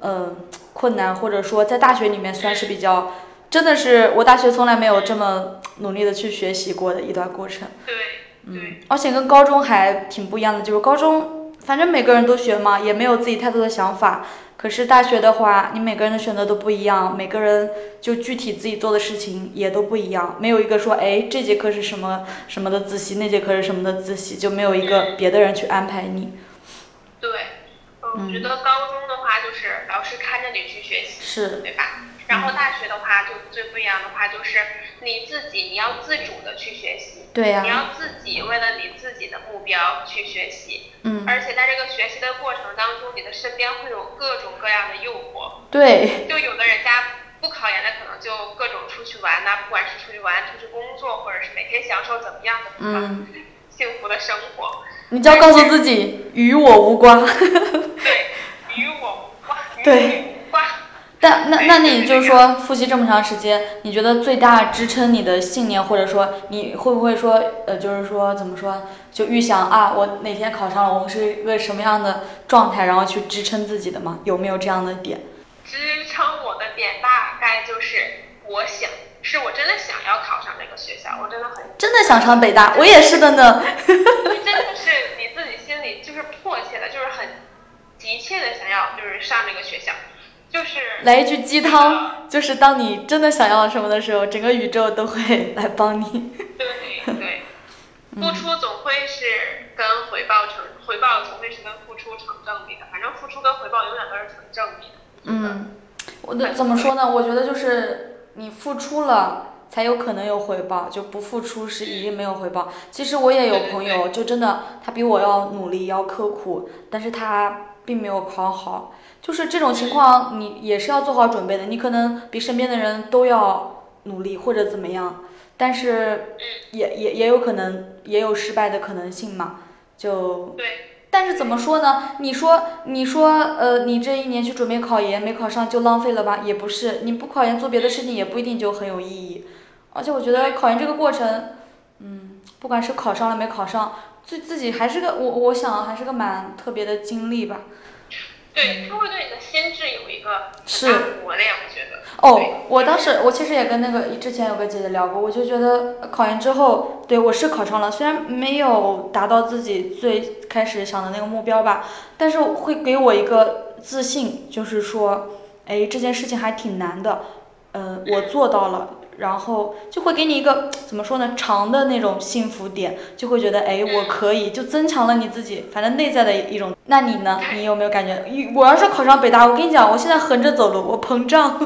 嗯、困难，或者说在大学里面算是比较，真的是我大学从来没有这么努力的去学习过的一段过程。对嗯对，，而且跟高中还挺不一样的，就是高中反正每个人都学嘛，也没有自己太多的想法。可是大学的话，你每个人的选择都不一样，每个人就具体自己做的事情也都不一样，没有一个说，哎，这节课是什么什么的自习，那节课是什么的自习，就没有一个别的人去安排你。对，嗯，我觉得高中的话就是老师看着你去学习，是，对吧？然后大学的话就最不一样的话就是你自己你要自主的去学习，对呀、你要自己为了你自己的目标去学习。嗯，而且在这个学习的过程当中，你的身边会有各种各样的诱惑。对，就有的人家不考研的，可能就各种出去玩呐、不管是出去玩、出去工作，或者是每天享受怎么样的嗯，(laughs) 幸福的生活。你就要告诉自己与我无关。对，与我无关，与对你无关。但那那你就是说复习这么长时间，你觉得最大支撑你的信念，或者说你会不会说呃，就是说怎么说，就预想啊，我哪天考上了，我是一个什么样的状态，然后去支撑自己的吗？有没有这样的点？支撑我的点大概就是我想，是我真的想要考上这个学校，我真的很真的想上北大，我也是的呢。(laughs) 真的是你自己心里就是迫切的，就是很急切的想要就是上这个学校，就是来一句鸡汤，就是当你真的想要什么的时候，整个宇宙都会来帮你。对对，(laughs) 付出总会是跟回报成回报总会是跟付出成正比的，反正付出跟回报永远都是成正比的。嗯，我的怎么说呢？我觉得就是你付出了，才有可能有回报，就不付出是一定没有回报。其实我也有朋友，就真的他比我要努力，要刻苦，但是他并没有考好。就是这种情况，你也是要做好准备的。你可能比身边的人都要努力或者怎么样，但是也也也有可能也有失败的可能性嘛。就对。但是怎么说呢？你说，你说，呃，你这一年去准备考研，没考上就浪费了吧？也不是，你不考研做别的事情也不一定就很有意义。而且我觉得考研这个过程，嗯，不管是考上了没考上，自自己还是个我我想还是个蛮特别的经历吧。对，他会对你的心智有一个是很大的磨练，我觉得。哦，我当时我其实也跟那个之前有个姐姐聊过，我就觉得考研之后，对我是考上了，虽然没有达到自己最开始想的那个目标吧，但是会给我一个自信，就是说，哎，这件事情还挺难的，嗯、我做到了。然后就会给你一个 (tsk) 怎么说呢，长的那种幸福点，就会觉得哎，我可以，就增强了你自己，反正内在的一种。那你呢？你有没有感觉？(laughs) 我要是考上北大，我跟你讲，我现在横着走路，我膨胀。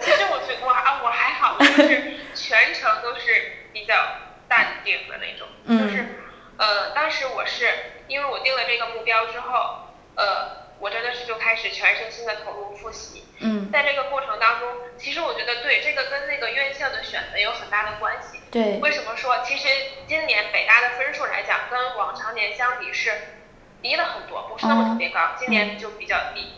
其实我觉得我还我还好，我就是全程都是比较淡定的那种，嗯就是呃，当时我是因为我定了这个目标之后，呃，我真的是就开始全身心的投入复习。嗯，在这个过程当中，其实我觉得对这个跟那个院校的选择有很大的关系。对，为什么说？其实今年北大的分数来讲，跟往常年相比是低了很多，不是那么特别高。今年就比较低，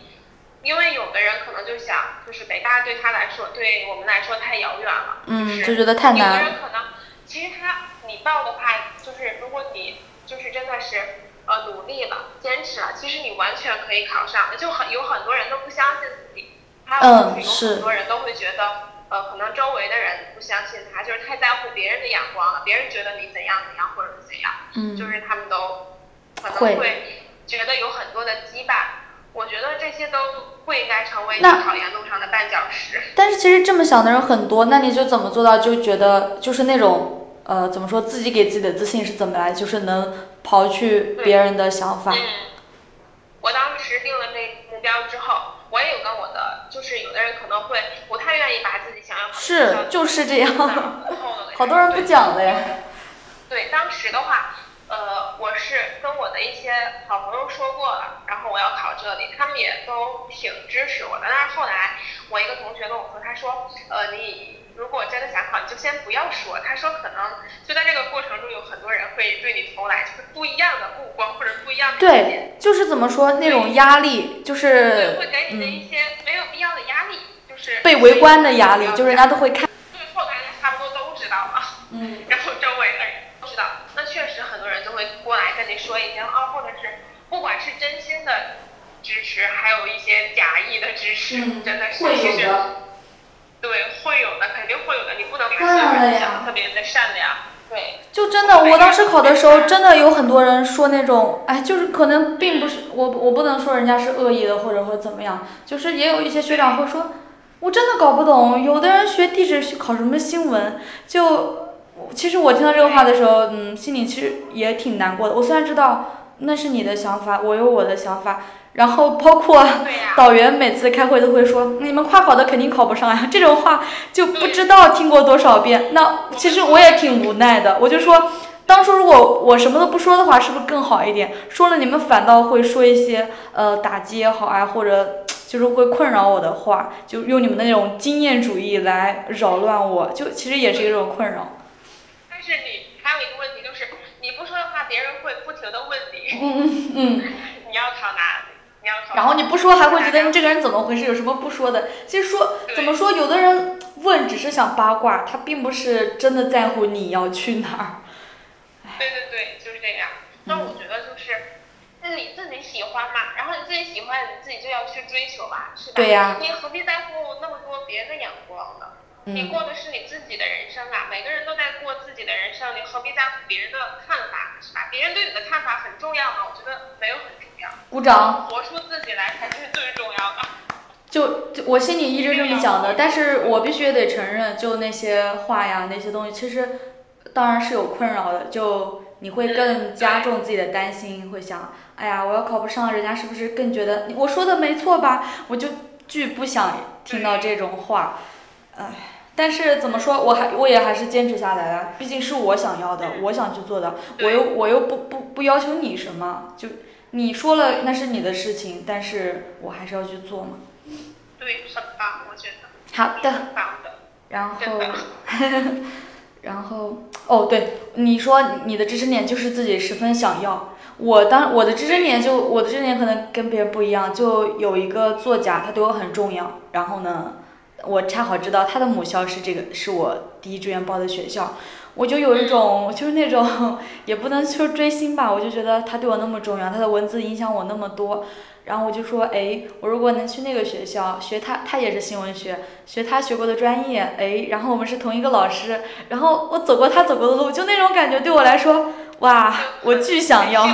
因为有的人可能就想，就是北大对他来说，对我们来说太遥远了，嗯，就是就觉得太难有的。人可能，其实他你报的话，就是如果你就是真的是呃努力了、坚持了，其实你完全可以考上的。就很有很多人都不相信自己，还有嗯就是有很多人都会觉得。呃，可能周围的人不相信他，就是太在乎别人的眼光了，别人觉得你怎样怎样，或者是怎样，嗯，就是他们都可能会会觉得有很多的羁绊。我觉得这些都不应该成为你考研路上的绊脚石。但是其实这么想的人很多，那你就怎么做到就觉得就是那种呃怎么说自己给自己的自信是怎么来，就是能刨去别人的想法。嗯，我当时定了这目标之后，我也有跟我的，就是有的人可能会不太愿意把自己想要是就是这样好多人不讲的呀。对，当时的话，呃，我是跟我的一些好朋友说过了，然后我要考这里，他们也都挺支持我的。但是后来我一个同学跟我说，他说，呃，你如果真的想考，你就先不要说。他说可能就在这个过程中，有很多人会对你投来就是不一样的目光或者不一样的。对，就是怎么说那种压力，就对，是会给你的嗯一些没有必要的压力，就是被围观的压力，就是人家都会看。最后大家差不多都知道了。嗯，(laughs) 然后周围的人都知道，那确实很多人都会过来跟你说一些啊，或者是不管是真心的支持，还有一些假意的支持，嗯真的是会其实。对会有的，肯定会有的，你不能把所当然有人了呀。想的特别的善良，对，就真的，我当时考的时候，真的有很多人说那种，哎，就是可能并不是我，我不能说人家是恶意的，或者或怎么样，就是也有一些学长会说，我真的搞不懂，有的人学地质考什么新闻，就其实我听到这个话的时候，嗯，心里其实也挺难过的。我虽然知道那是你的想法，我有我的想法，然后包括导员每次开会都会说，你们跨考的肯定考不上呀，这种话就不知道听过多少遍。那其实我也挺无奈的，我就说，当初如果我什么都不说的话，是不是更好一点？说了你们反倒会说一些呃打击也好啊，或者就是会困扰我的话，就用你们的那种经验主义来扰乱我，就其实也是一种困扰。但是你还有一个问题就是，你不说的话，别人会不停的问你。嗯嗯嗯。(laughs) 你要考哪？然后你不说，还会觉得你这个人怎么回事？有什么不说的？其实说怎么说，有的人问只是想八卦，他并不是真的在乎你要去哪儿。对对对，就是这样。那我觉得就是，那你自己喜欢嘛，然后你自己喜欢，你自己就要去追求吧，是吧？对呀。你何必在乎那么多别人的眼光呢？你过的是你自己的人生啊，每个人都在过自己的人生，你何必在乎别人的看法，是吧？别人对你的看法很重要吗？我觉得没有很重要。鼓掌。活出自己来才是最重要的。就就我心里一直这么想的，但是我必须得承认，就那些话呀，那些东西，其实。当然是有困扰的，就你会更加重自己的担心，会想，哎呀，我要考不上，人家是不是更觉得我说的没错吧？我就巨不想听到这种话，哎，但是怎么说，我还我也还是坚持下来了，毕竟是我想要的，我想去做的，我又我又不不不要求你什么，就你说了那是你的事情，但是我还是要去做嘛。对，很棒，我觉得。好的。然后。(laughs) 然后，哦，对，你说你的支撑点就是自己十分想要。我当我的支撑点就我的支撑点可能跟别人不一样，就有一个作家，他对我很重要。然后呢，我恰好知道他的母校是这个，是我第一志愿报的学校，我就有一种就是那种也不能说追星吧，我就觉得他对我那么重要，他的文字影响我那么多。然后我就说，哎，我如果能去那个学校学他，他也是新闻学，学他学过的专业，哎，然后我们是同一个老师，然后我走过他走过的路，就那种感觉对我来说，哇，我巨想要，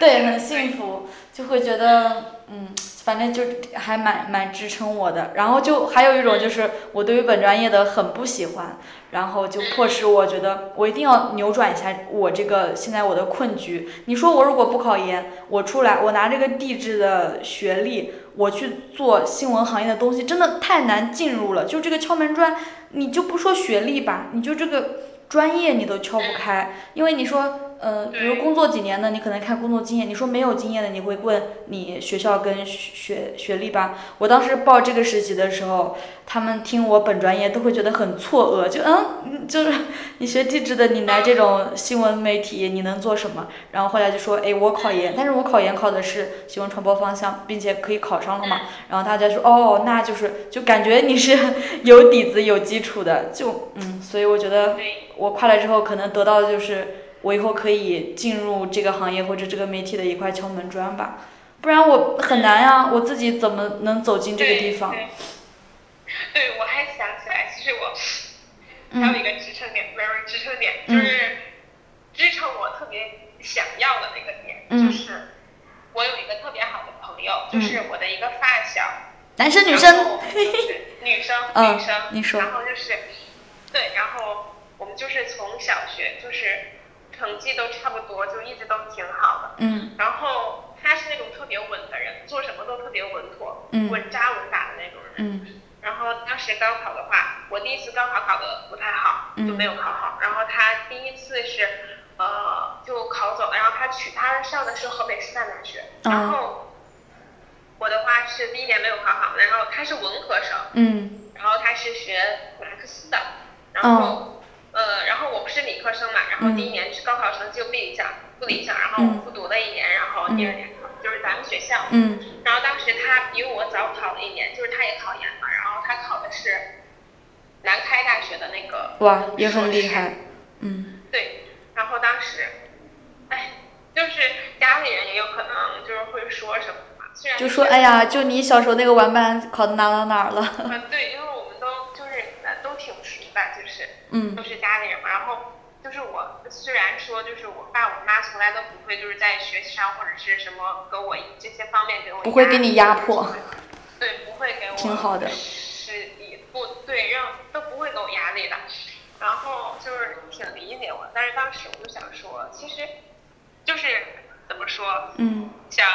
对，很幸福，就会觉得，嗯。反正就还蛮蛮支撑我的，然后就还有一种就是我对于本专业的很不喜欢，然后就迫使我觉得我一定要扭转一下我这个现在我的困局。你说我如果不考研，我出来我拿这个地质的学历，我去做新闻行业的东西，真的太难进入了。就这个敲门砖，你就不说学历吧，你就这个专业你都敲不开，因为你说。嗯，比如工作几年的，你可能看工作经验。你说没有经验的，你会问你学校跟学学历吧。我当时报这个实习的时候，他们听我本专业都会觉得很错愕，就嗯，就是 (laughs) 你学地质的，你来这种新闻媒体，你能做什么？然后后来就说，哎，我考研，但是我考研考的是新闻传播方向，并且可以考上了嘛。然后大家说，哦，那就是就感觉你是 (laughs) 有底子、有基础的，就嗯，所以我觉得我跨了之后，可能得到的就是。我以后可以进入这个行业或者这个媒体的一块敲门砖吧，不然我很难呀，我自己怎么能走进这个地方？对，我还想起来，其实我还有一个支撑点，没有支撑点，就是支撑我特别想要的那个点，就是我有一个特别好的朋友，就是我的一个发小，男生 (laughs) 女生？女生，女生，你说，然后就是，对，然后我们就是从小学就是。成绩都差不多，就一直都挺好的。嗯。然后他是那种特别稳的人，做什么都特别稳妥，稳扎稳打的那种人。嗯。然后当时高考的话，我第一次高考考的不太好，就没有考好。然后他第一次是，呃，就考走了。然后他去，他上的是河北师范大学。然后我的话是第一年没有考好，然后他是文科生。嗯。然后他是学马克思的，然后。呃，然后我不是理科生嘛，然后第一年是高考成绩就不理想，不理想，然后复读了一年，然后第二年考就是咱们学校，嗯，然后当时他比我早考了一年，就是他也考研嘛，然后他考的是南开大学的那个哇，也很厉害，嗯，对，然后当时，哎，就是家里人也有可能就是会说什么嘛，虽然就说哎呀，就你小时候那个玩伴考的哪哪哪了，啊对，因为我们都就是都挺熟的，就是。嗯，都是家里人嘛，然后就是我虽然说就是我爸我妈从来都不会就是在学习上或者是什么给我这些方面给我不会给你压迫，对，不会给我挺好的，是不对让都不会给我压力的，然后就是挺理解我，但是当时我就想说，其实就是怎么说，嗯，想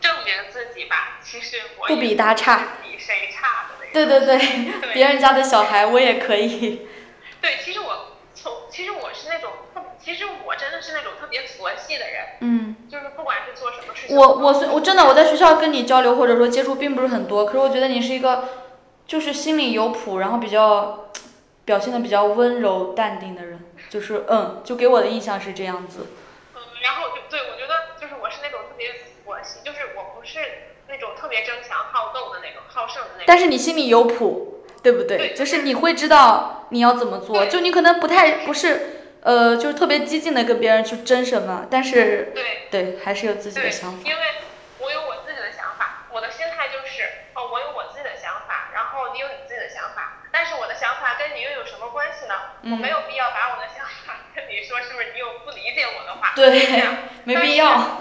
证明自己吧，其实我不比他差，比谁差的那对对对，别人家的小孩我也可以。(laughs) 对，其实我从其实我是那种特其实我真的是那种特别佛系的人，嗯，就是不管是做什么事情，我我虽我真的我在学校跟你交流或者说接触并不是很多，可是我觉得你是一个就是心里有谱，然后比较表现的比较温柔淡定的人，就是嗯，就给我的印象是这样子。嗯，然后就对我觉得就是我是那种特别佛系，就是我不是特别争强好斗的那种好胜的那种。但是你心里有谱，对不对？对就是你会知道你要怎么做，就你可能不太不是呃，就是特别激进的跟别人去争什么，但是对对还是有自己的，想法。因为我有我自己的想法，我的心态就是哦，我有我自己的想法，然后你有你自己的想法，但是我的想法跟你又有什么关系呢？我没有必要把我的想法跟你说，是不是你有不理解我的话？对没必要。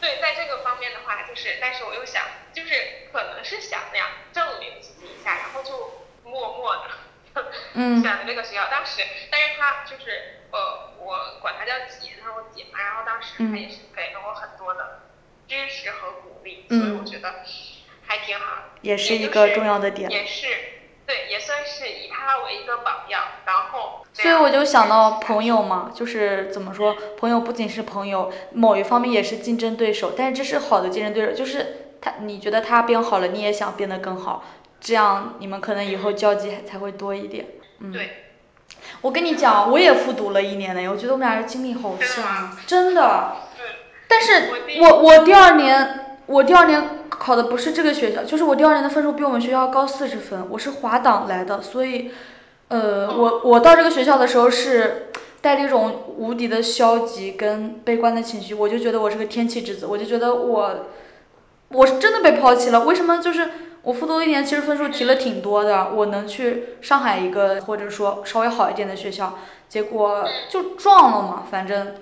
对，在这个方面的话，就是，但是我又想，就是可能是想那样证明自己一下，然后就默默的嗯 (laughs) 选了这个学校。当时，但是他就是呃，我管他叫姐，他是我姐嘛，然后当时他也是给了我很多的支持和鼓励，所以我觉得还挺好。也是一个重要的点也是对，也算是以他为一个榜样，然后所以我就想到朋友嘛，就是怎么说，朋友不仅是朋友，某一方面也是竞争对手，但是这是好的竞争对手，就是他你觉得他变好了，你也想变得更好，这样你们可能以后交集还才会多一点。嗯，对，我跟你讲，我也复读了一年呢，我觉得我们俩的经历好像，真的。对，但是我我我第二年我第二年考的不是这个学校，就是我第二年的分数比我们学校高四十分，我是滑档来的，所以，呃，我我到这个学校的时候是带着一种无敌的消极跟悲观的情绪，我就觉得我是个天气之子，我就觉得我我是真的被抛弃了，为什么就是？我复读一年，其实分数提了挺多的，我能去上海一个或者说稍微好一点的学校，结果就撞了嘛，反正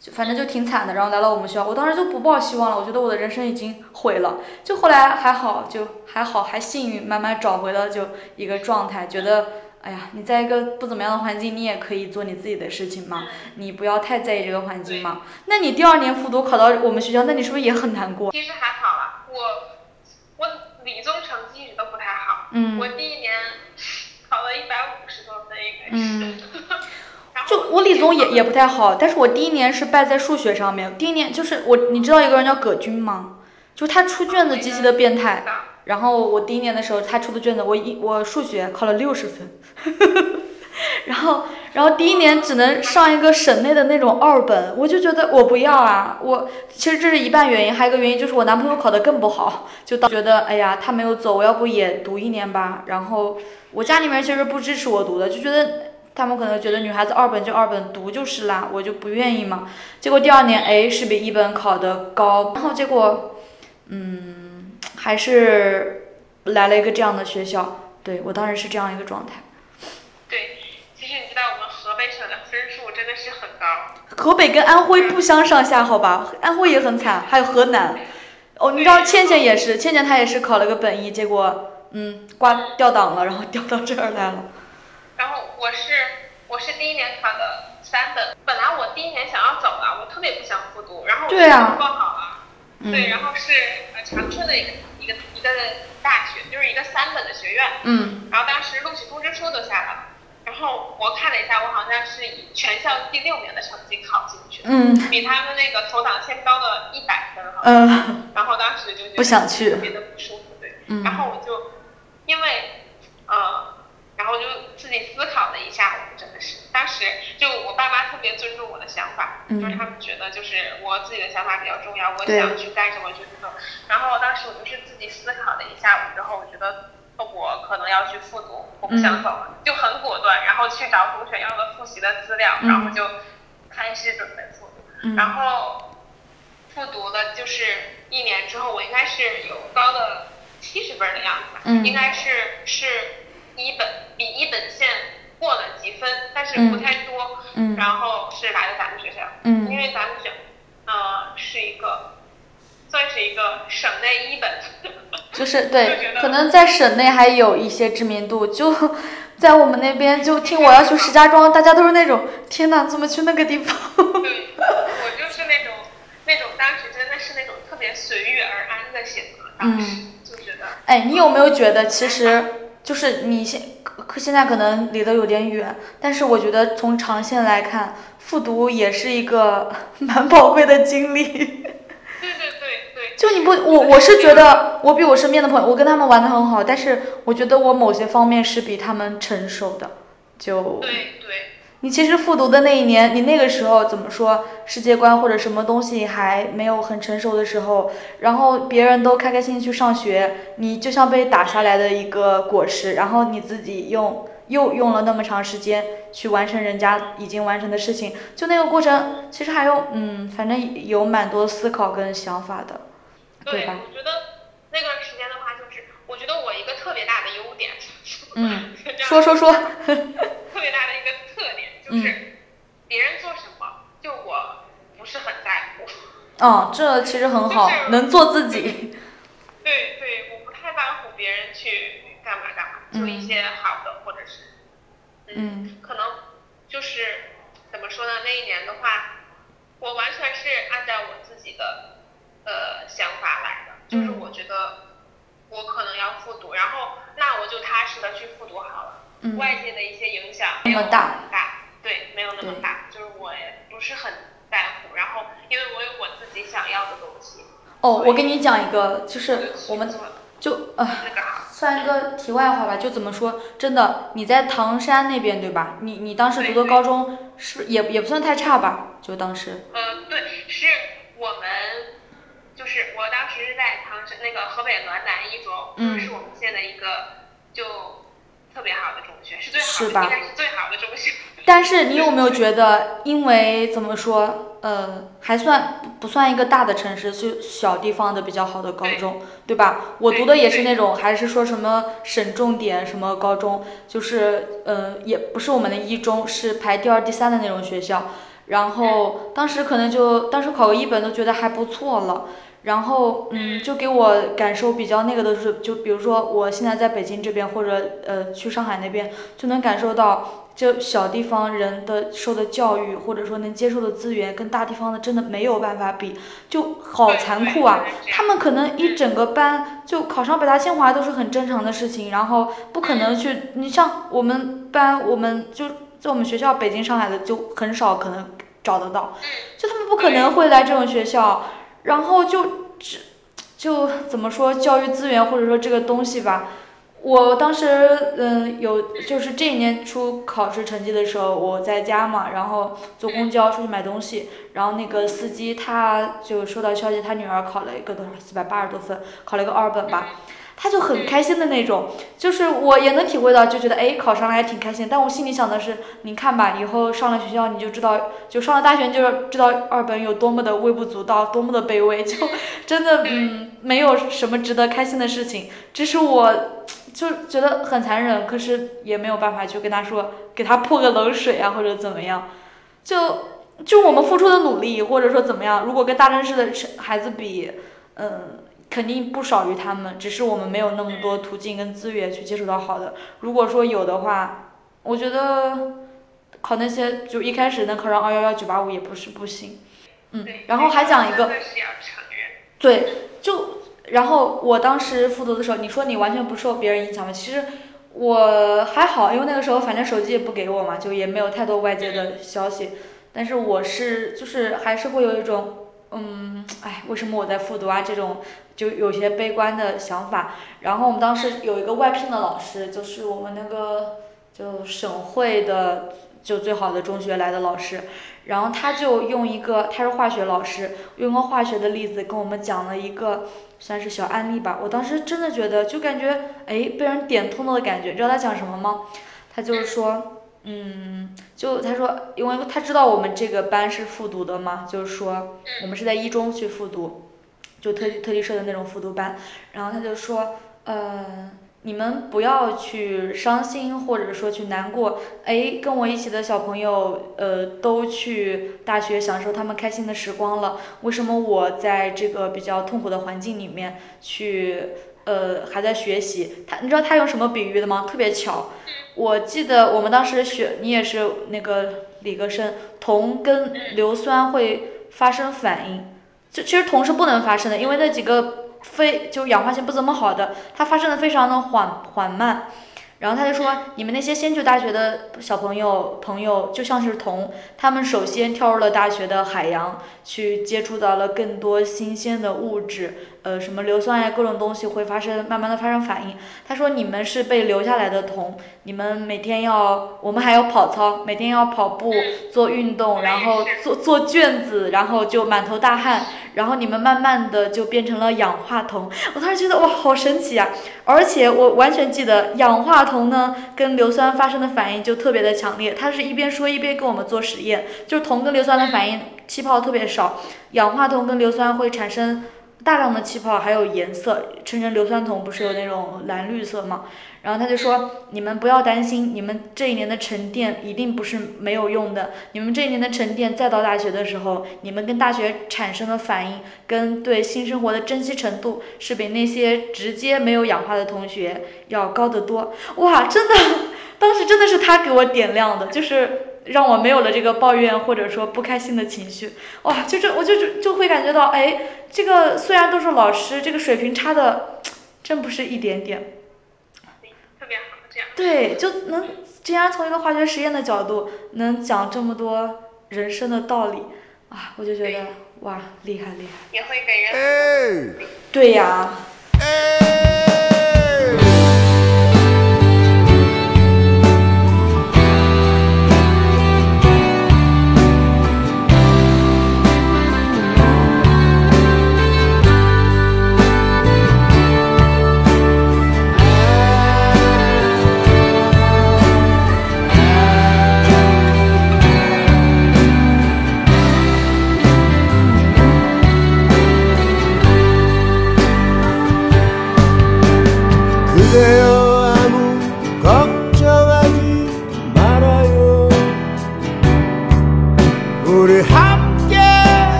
就反正就挺惨的，然后来了我们学校，我当时就不抱希望了，我觉得我的人生已经毁了。就后来还好，就还好，还幸运，慢慢找回了就一个状态，觉得哎呀，你在一个不怎么样的环境，你也可以做你自己的事情嘛，你不要太在意这个环境嘛。那你第二年复读考到我们学校，那你是不是也很难过？其实还好啦，我我理综成绩一直都不太好，嗯我第一年考了一百五十多分应该是，(laughs) 然后就我理综也也不太好，但是我第一年是败在数学上面。第一年就是我，你知道一个人叫葛军吗？就他出卷子极其的变态。然后我第一年的时候，他出的卷子，我一我数学考了六十分，(laughs) 然后然后第一年只能上一个省内的那种二本，我就觉得我不要啊，我其实这是一半原因，还有一个原因就是我男朋友考得更不好，就当觉得哎呀他没有走，我要不也读一年吧。然后我家里面其实不支持我读的，就觉得他们可能觉得女孩子二本就二本读就是啦，我就不愿意嘛。结果第二年哎是比一本考得高，然后结果嗯还是来了一个这样的学校，对我当时是这样一个状态。对，其实你知道我们河北省的分数真的是很高，河北跟安徽不相上下，好吧？安徽也很惨，还有河南。哦，你知道倩倩也是，倩倩她也是考了个本一，结果嗯挂调档了，然后调到这儿来了。然后我是我是第一年考的三本，本来我第一年想要走了，我特别不想复读，然后我就对啊报好了，嗯对，然后是呃长春的一个一个一个大学，就是一个三本的学院，嗯然后当时录取通知书都下来了，然后我看了一下，我好像是以全校第六名的成绩考进去的，嗯比他们那个投档线高了一百分好像。嗯然后当时就觉得不想去特别的不舒服，对。嗯然后我就因为呃，然后就自己思考了一下午，真的是当时就我爸妈特别尊重我的想法，嗯就是他们觉得就是我自己的想法比较重要，我想去干什么就去做。然后当时我就是自己思考了一下午之后，我觉得。我可能要去复读，我不想走了，就很果断，然后去找同学要了复习的资料，嗯然后就开始准备复读。嗯然后复读的就是一年之后，我应该是有高的七十分的样子吧，嗯应该是是一本比一本线过了几分，但是不太多，嗯然后是来的咱们学校，嗯因为咱们省呃是一个算是一个省内一本，就是对，(laughs) 可能在省内还有一些知名度，就 (laughs) 在我们那边，就听我要去石家庄，大家都是那种天哪，怎么去那个地方？对，(laughs) 我就是那种那种当时真的是那种特别随遇而安的性格，当时就觉得。哎，你有没有觉得其实就是你现可可现在可能离得有点远，但是我觉得从长线来看，复读也是一个 (laughs) 蛮宝贵的经历。对对对对。就你不，我我是觉得我比我身边的朋友，我跟他们玩的很好，但是我觉得我某些方面是比他们成熟的。就。对对。你其实复读的那一年，你那个时候怎么说世界观或者什么东西还没有很成熟的时候，然后别人都开开心心去上学，你就像被打下来的一个果实，然后你自己用又用了那么长时间去完成人家已经完成的事情，就那个过程其实还有嗯，反正有蛮多思考跟想法的，对吧？我觉得那段时间的话，就是我觉得我一个特别大的优点，(laughs) 嗯，说说说，(laughs) 特别大的一个。就是别人做什么，就我不是很在乎。哦，这其实很好，能做自己。对对，我不太在乎别人去干嘛干嘛，做一些好的，或者是，嗯，可能就是怎么说呢？那一年的话，我完全是按照我自己的呃想法来的，就是我觉得我可能要复读，然后那我就踏实的去复读好了。嗯。外界的一些影响没有那么大。对，没有那么大，就是我也不是很在乎。然后，因为我有我自己想要的东西。哦，我跟你讲一个，就是我们就呃，算一个题外话吧。就怎么说，真的，你在唐山那边对吧？你你当时读的高中是也也不算太差吧？就当时。呃，对，是我们，就是我当时是在唐山那个河北滦南一中，嗯是我们县的一个就特别好的中学，是最好的，应该是最好的中学。但是你有没有觉得，因为怎么说，呃，还算不算一个大的城市，是小地方的比较好的高中，对吧？我读的也是那种，还是说什么省重点什么高中，就是呃，也不是我们的一中，是排第二、第三的那种学校。然后当时可能就当时考个一本都觉得还不错了。然后嗯，就给我感受比较那个的是，就比如说我现在在北京这边，或者呃去上海那边，就能感受到。就小地方人的受的教育，或者说能接受的资源，跟大地方的真的没有办法比，就好残酷啊！他们可能一整个班就考上北大清华都是很正常的事情，然后不可能去。你像我们班，我们就在我们学校，北京、上海的就很少可能找得到，就他们不可能会来这种学校，然后就只就怎么说教育资源或者说这个东西吧。我当时嗯有就是这一年出考试成绩的时候，我在家嘛，然后坐公交出去买东西，然后那个司机他就收到消息，他女儿考了一个多少四百八十多分，考了一个二本吧，他就很开心的那种，就是我也能体会到，就觉得哎考上了还挺开心，但我心里想的是，你看吧，以后上了学校你就知道，就上了大学就知道二本有多么的微不足道，多么的卑微，就真的嗯没有什么值得开心的事情，这是我。就觉得很残忍，可是也没有办法去跟他说，给他泼个冷水啊，或者怎么样。就就我们付出的努力，或者说怎么样，如果跟大城市的孩子比，嗯，肯定不少于他们，只是我们没有那么多途径跟资源去接触到好的。如果说有的话，我觉得考那些就一开始能考上二幺幺九八五也不是不行。嗯，然后还讲一个，对，就。然后我当时复读的时候，你说你完全不受别人影响吗？其实我还好，因为那个时候反正手机也不给我嘛，就也没有太多外界的消息。但是我是就是还是会有一种，嗯，哎，为什么我在复读啊？这种就有些悲观的想法。然后我们当时有一个外聘的老师，就是我们那个就省会的就最好的中学来的老师。然后他就用一个他是化学老师，用个化学的例子跟我们讲了一个。算是小案例吧，我当时真的觉得，就感觉哎，被人点通了的感觉。你知道他讲什么吗？他就是说，嗯，就他说，因为他知道我们这个班是复读的嘛，就是说我们是在一中去复读，就特特地设的那种复读班。然后他就说，呃。你们不要去伤心，或者说去难过。哎，跟我一起的小朋友，呃，都去大学享受他们开心的时光了。为什么我在这个比较痛苦的环境里面去，呃，还在学习？他，你知道他用什么比喻的吗？特别巧。我记得我们当时学，你也是那个理科生，铜跟硫酸会发生反应。就其实铜是不能发生的，因为那几个。非就氧化性不怎么好的，它发生的非常的缓缓慢，然后他就说，你们那些先去大学的小朋友朋友就像是铜，他们首先跳入了大学的海洋，去接触到了更多新鲜的物质，呃，什么硫酸呀，各种东西会发生慢慢的发生反应。他说你们是被留下来的铜，你们每天要，我们还要跑操，每天要跑步做运动，然后做做卷子，然后就满头大汗，然后你们慢慢的就变成了氧化铜。我当时觉得哇，好神奇啊！而且我完全记得氧化铜呢跟硫酸发生的反应就特别的强烈，他是一边说一边跟我们做实验，就是铜跟硫酸的反应气泡特别少，氧化铜跟硫酸会产生大量的气泡，还有颜色，成人硫酸铜不是有那种蓝绿色吗？然后他就说你们不要担心，你们这一年的沉淀一定不是没有用的，你们这一年的沉淀再到大学的时候，你们跟大学产生的反应跟对新生活的珍惜程度是比那些直接没有氧化的同学要高得多。哇，真的，当时真的是他给我点亮的，就是让我没有了这个抱怨或者说不开心的情绪。哇，就这我就就就会感觉到，哎，这个虽然都是老师，这个水平差的真不是一点点。特别好，这样。对，就能竟然从一个化学实验的角度能讲这么多人生的道理啊，我就觉得哇，厉害厉害。也会给人。对呀。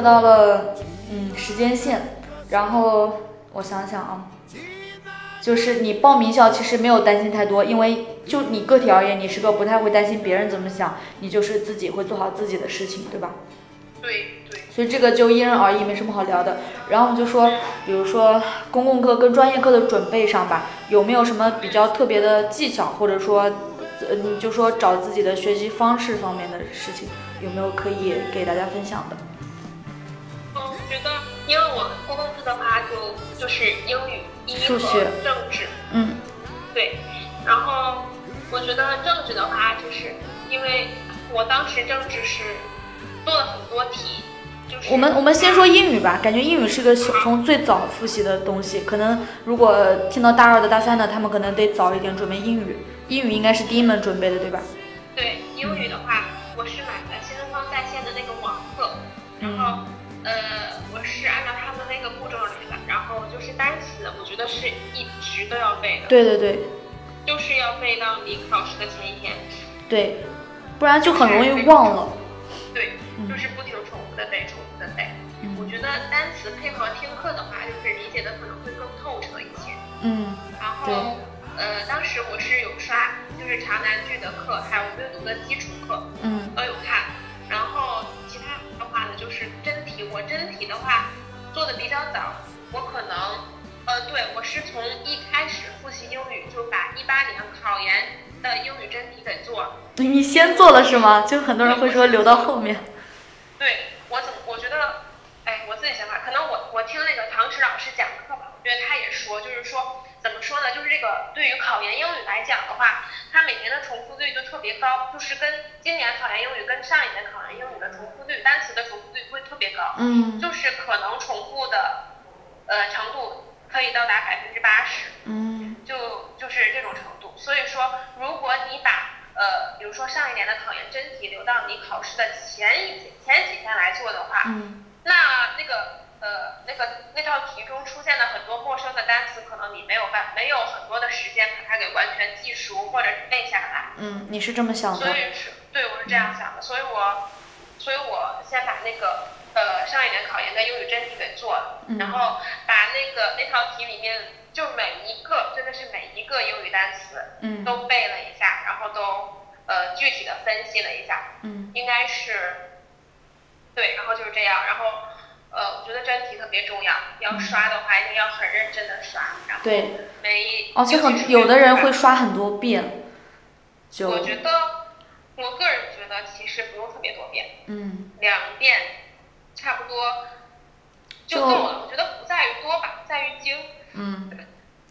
说到了嗯时间线，然后我想想啊，就是你报名校其实没有担心太多，因为就你个体而言，你是个不太会担心别人怎么想，你就是自己会做好自己的事情，对吧？对对，所以这个就因人而异，没什么好聊的。然后我们就说，比如说公共课跟专业课的准备上吧，有没有什么比较特别的技巧，或者说，呃，你就说找自己的学习方式方面的事情，有没有可以给大家分享的？觉得因为我公共课的话就就是英语、一和数学。政治，嗯。对，然后我觉得政治的话，就是因为我当时政治是做了很多题，就是我们我们先说英语吧，感觉英语是个从最早复习的东西，可能如果听到大二的、大三的，他们可能得早一点准备英语，英语应该是第一门准备的，对吧？对英语的话，我是都要背的，对对对就是要背到你考试的前一天。对，不然就很容易忘了。对，嗯就是不停重复的背，重复的背。我嗯觉得单词配合听课的话，就是理解的可能会更透彻一些。嗯然后，呃，当时我是有刷，就是长难句的课，还有阅读的基础课嗯都有看。然后其他的话呢，就是真题。我真题的话做的比较早，我可能，呃，对我是从一开始复习英语，就把一八年考研的英语真题给做了。你先做了是吗？就很多人会说留到后面。对我怎么我觉得，哎，我自己想法，可能我我听那个唐迟老师讲课吧，我觉得他也说，就是说怎么说呢，就是这个对于考研英语来讲的话，它每年的重复率就特别高，就是跟今年考研英语跟上一年考研英语的重复率，单词的重复率会特别高，嗯就是可能重复的，呃程度可以到达百分之八十。嗯就就是这种程度。所以说，如果你把呃，比如说上一年的考研真题留到你考试的前一天、前几天来做的话，嗯那那个呃那个那套题中出现的很多陌生的单词，可能你没有办没有很多的时间把它给完全记熟或者是背下来。嗯，你是这么想的？所以是对我是这样想的，所以我所以我先把那个呃上一年考研的英语真题给做了，嗯。然后把那个那套题里面就每一个真的是每一个英语单词嗯。都背了一下，然后都呃具体的分析了一下，嗯。应该是对，然后就是这样，然后呃我觉得真题特别重要，要刷的话一定要很认真的刷，然后每一而且很有的人会刷很多遍，就我觉得，我个人觉得其实不用特别多遍，嗯。两遍差不多就就够了。我觉得不在于多吧，在于精。嗯，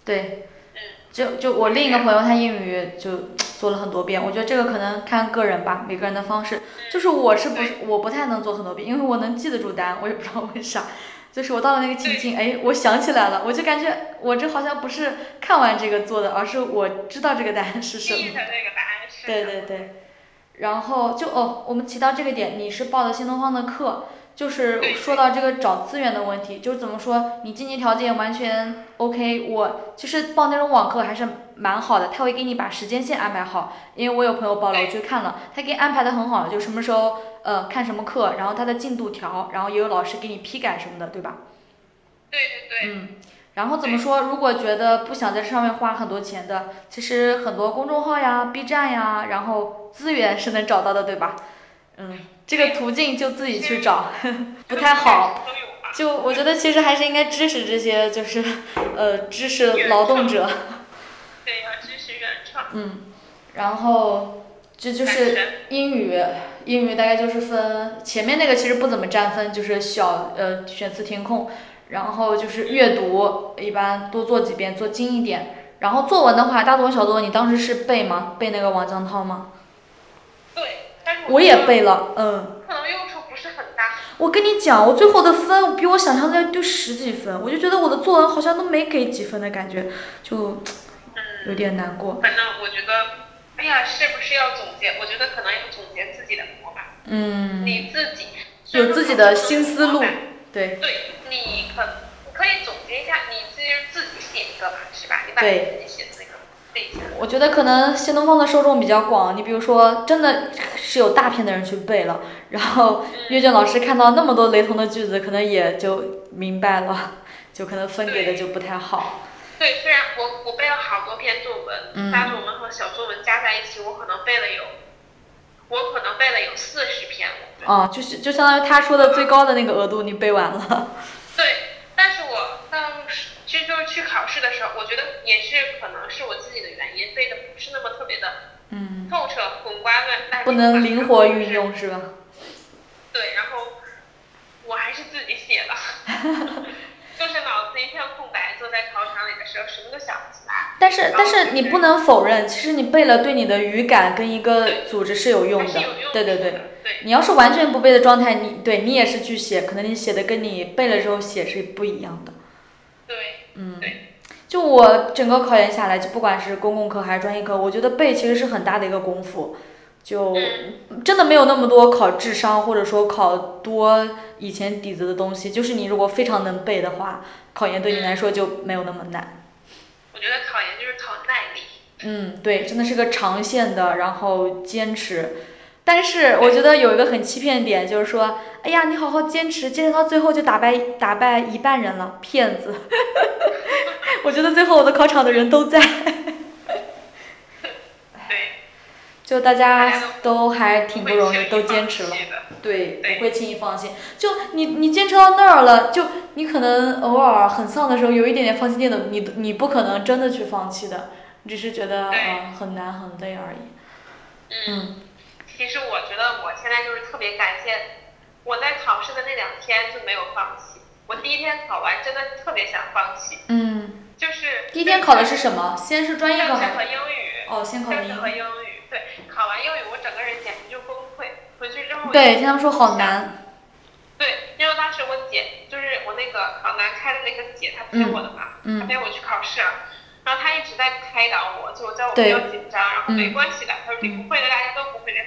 对，嗯，就就我另一个朋友，他英语就做了很多遍，我觉得这个可能看个人吧，每个人的方式。就是我是不是我不太能做很多遍，因为我能记得住单，我也不知道为啥。就是我到了那个情境，哎，我想起来了，我就感觉我这好像不是看完这个做的，而是我知道这个答案是什么。记的这个答案是。对对。对，然后就哦，我们提到这个点，你是报的新东方的课，就是说到这个找资源的问题，就是怎么说，你经济条件完全 OK，我其实报那种网课还是蛮好的，他会给你把时间线安排好，因为我有朋友报了，我去看了，他给你安排的很好，就什么时候呃看什么课，然后他的进度条，然后也有老师给你批改什么的，对吧？对对对。嗯，然后怎么说？如果觉得不想在这上面花很多钱的，其实很多公众号呀、B 站呀，然后资源是能找到的，对吧？嗯，这个途径就自己去找，(laughs) 不太好。就我觉得其实还是应该支持这些，就是呃知识劳动者，对，要支持原创。嗯，然后这就是英语，英语大概就是分前面那个其实不怎么占分，就是小呃选词填空，然后就是阅读一般多做几遍，做精一点。然后作文的话，大作文、小作文，你当时是背吗？背那个王江涛吗？对，但是我也背了，嗯。可能用处不是很大。我跟你讲，我最后的分比我想象的要丢十几分，我就觉得我的作文好像都没给几分的感觉，就有嗯。点难过。反正我觉得，哎呀，是不是要总结？我觉得可能要总结自己的模板。嗯，你自己有自己的新思路，对对，你可你可以总结一下，你自己自己写一个吧，是吧？你把对你自己写的那个背一下。我觉得可能新东方的受众比较广，你比如说真的是有大片的人去背了，然后阅卷老师看到那么多雷同的句子，可能也就明白了，(laughs) 就可能分给的就不太好。对，虽然我我背了好多篇作文，嗯大作文和小作文加在一起，我可能背了有，我可能背了有四十篇。我觉得啊，就是就相当于他说的最高的那个额度你背完了。(laughs) 对，但是我当时其实就是去考试的时候，我觉得也是可能是我自己的原因，背的不是那么特别的嗯，透彻、滚瓜烂烂。不能灵活运。用是吧？对，然后我还是自己写的，(laughs) 就是脑子一片空白，坐在考场里的时候什么都想不起来。但是但是你不能否认，其实你背了对你的语感跟一个组织是有用的。对对对。对你要是完全不背的状态，你对你也是去写，可能你写的跟你背了之后写是不一样的。对嗯，对就我整个考研下来，就不管是公共课还是专业课，我觉得背其实是很大的一个功夫，就嗯真的没有那么多考智商或者说考多以前底子的东西。就是你如果非常能背的话，考研对你来说就没有那么难。嗯，我觉得考研就是考耐力。嗯，对，真的是个长线的，然后坚持。但是我觉得有一个很欺骗点，就是说，哎呀，你好好坚持，坚持到最后就打败打败一半人了，骗子。(laughs) 我觉得最后我的考场的人都在，对，就大家都还挺不容易，都坚持了对，不会轻易放弃。就你你坚持到那儿了，就你可能偶尔很丧的时候，有一点点放弃念头，你你不可能真的去放弃的，你只是觉得对嗯很难很累而已。嗯其实我觉得我现在就是特别感谢我在考试的那两天就没有放弃。我第一天考完真的特别想放弃，嗯，就是第一天考的是什么？先是专业课政治和还是？英语。哦，先考的政治和英语。对，考完英语我整个人简直就崩溃。回去之后，对，听他们说好。难。对，因为当时我姐就是我那个考南开的那个姐，她陪我的嘛，嗯嗯她陪我去考试啊。然后她一直在开导我，就叫我不要紧张，然后没嗯关系的，她说你不会的，大家都不会的。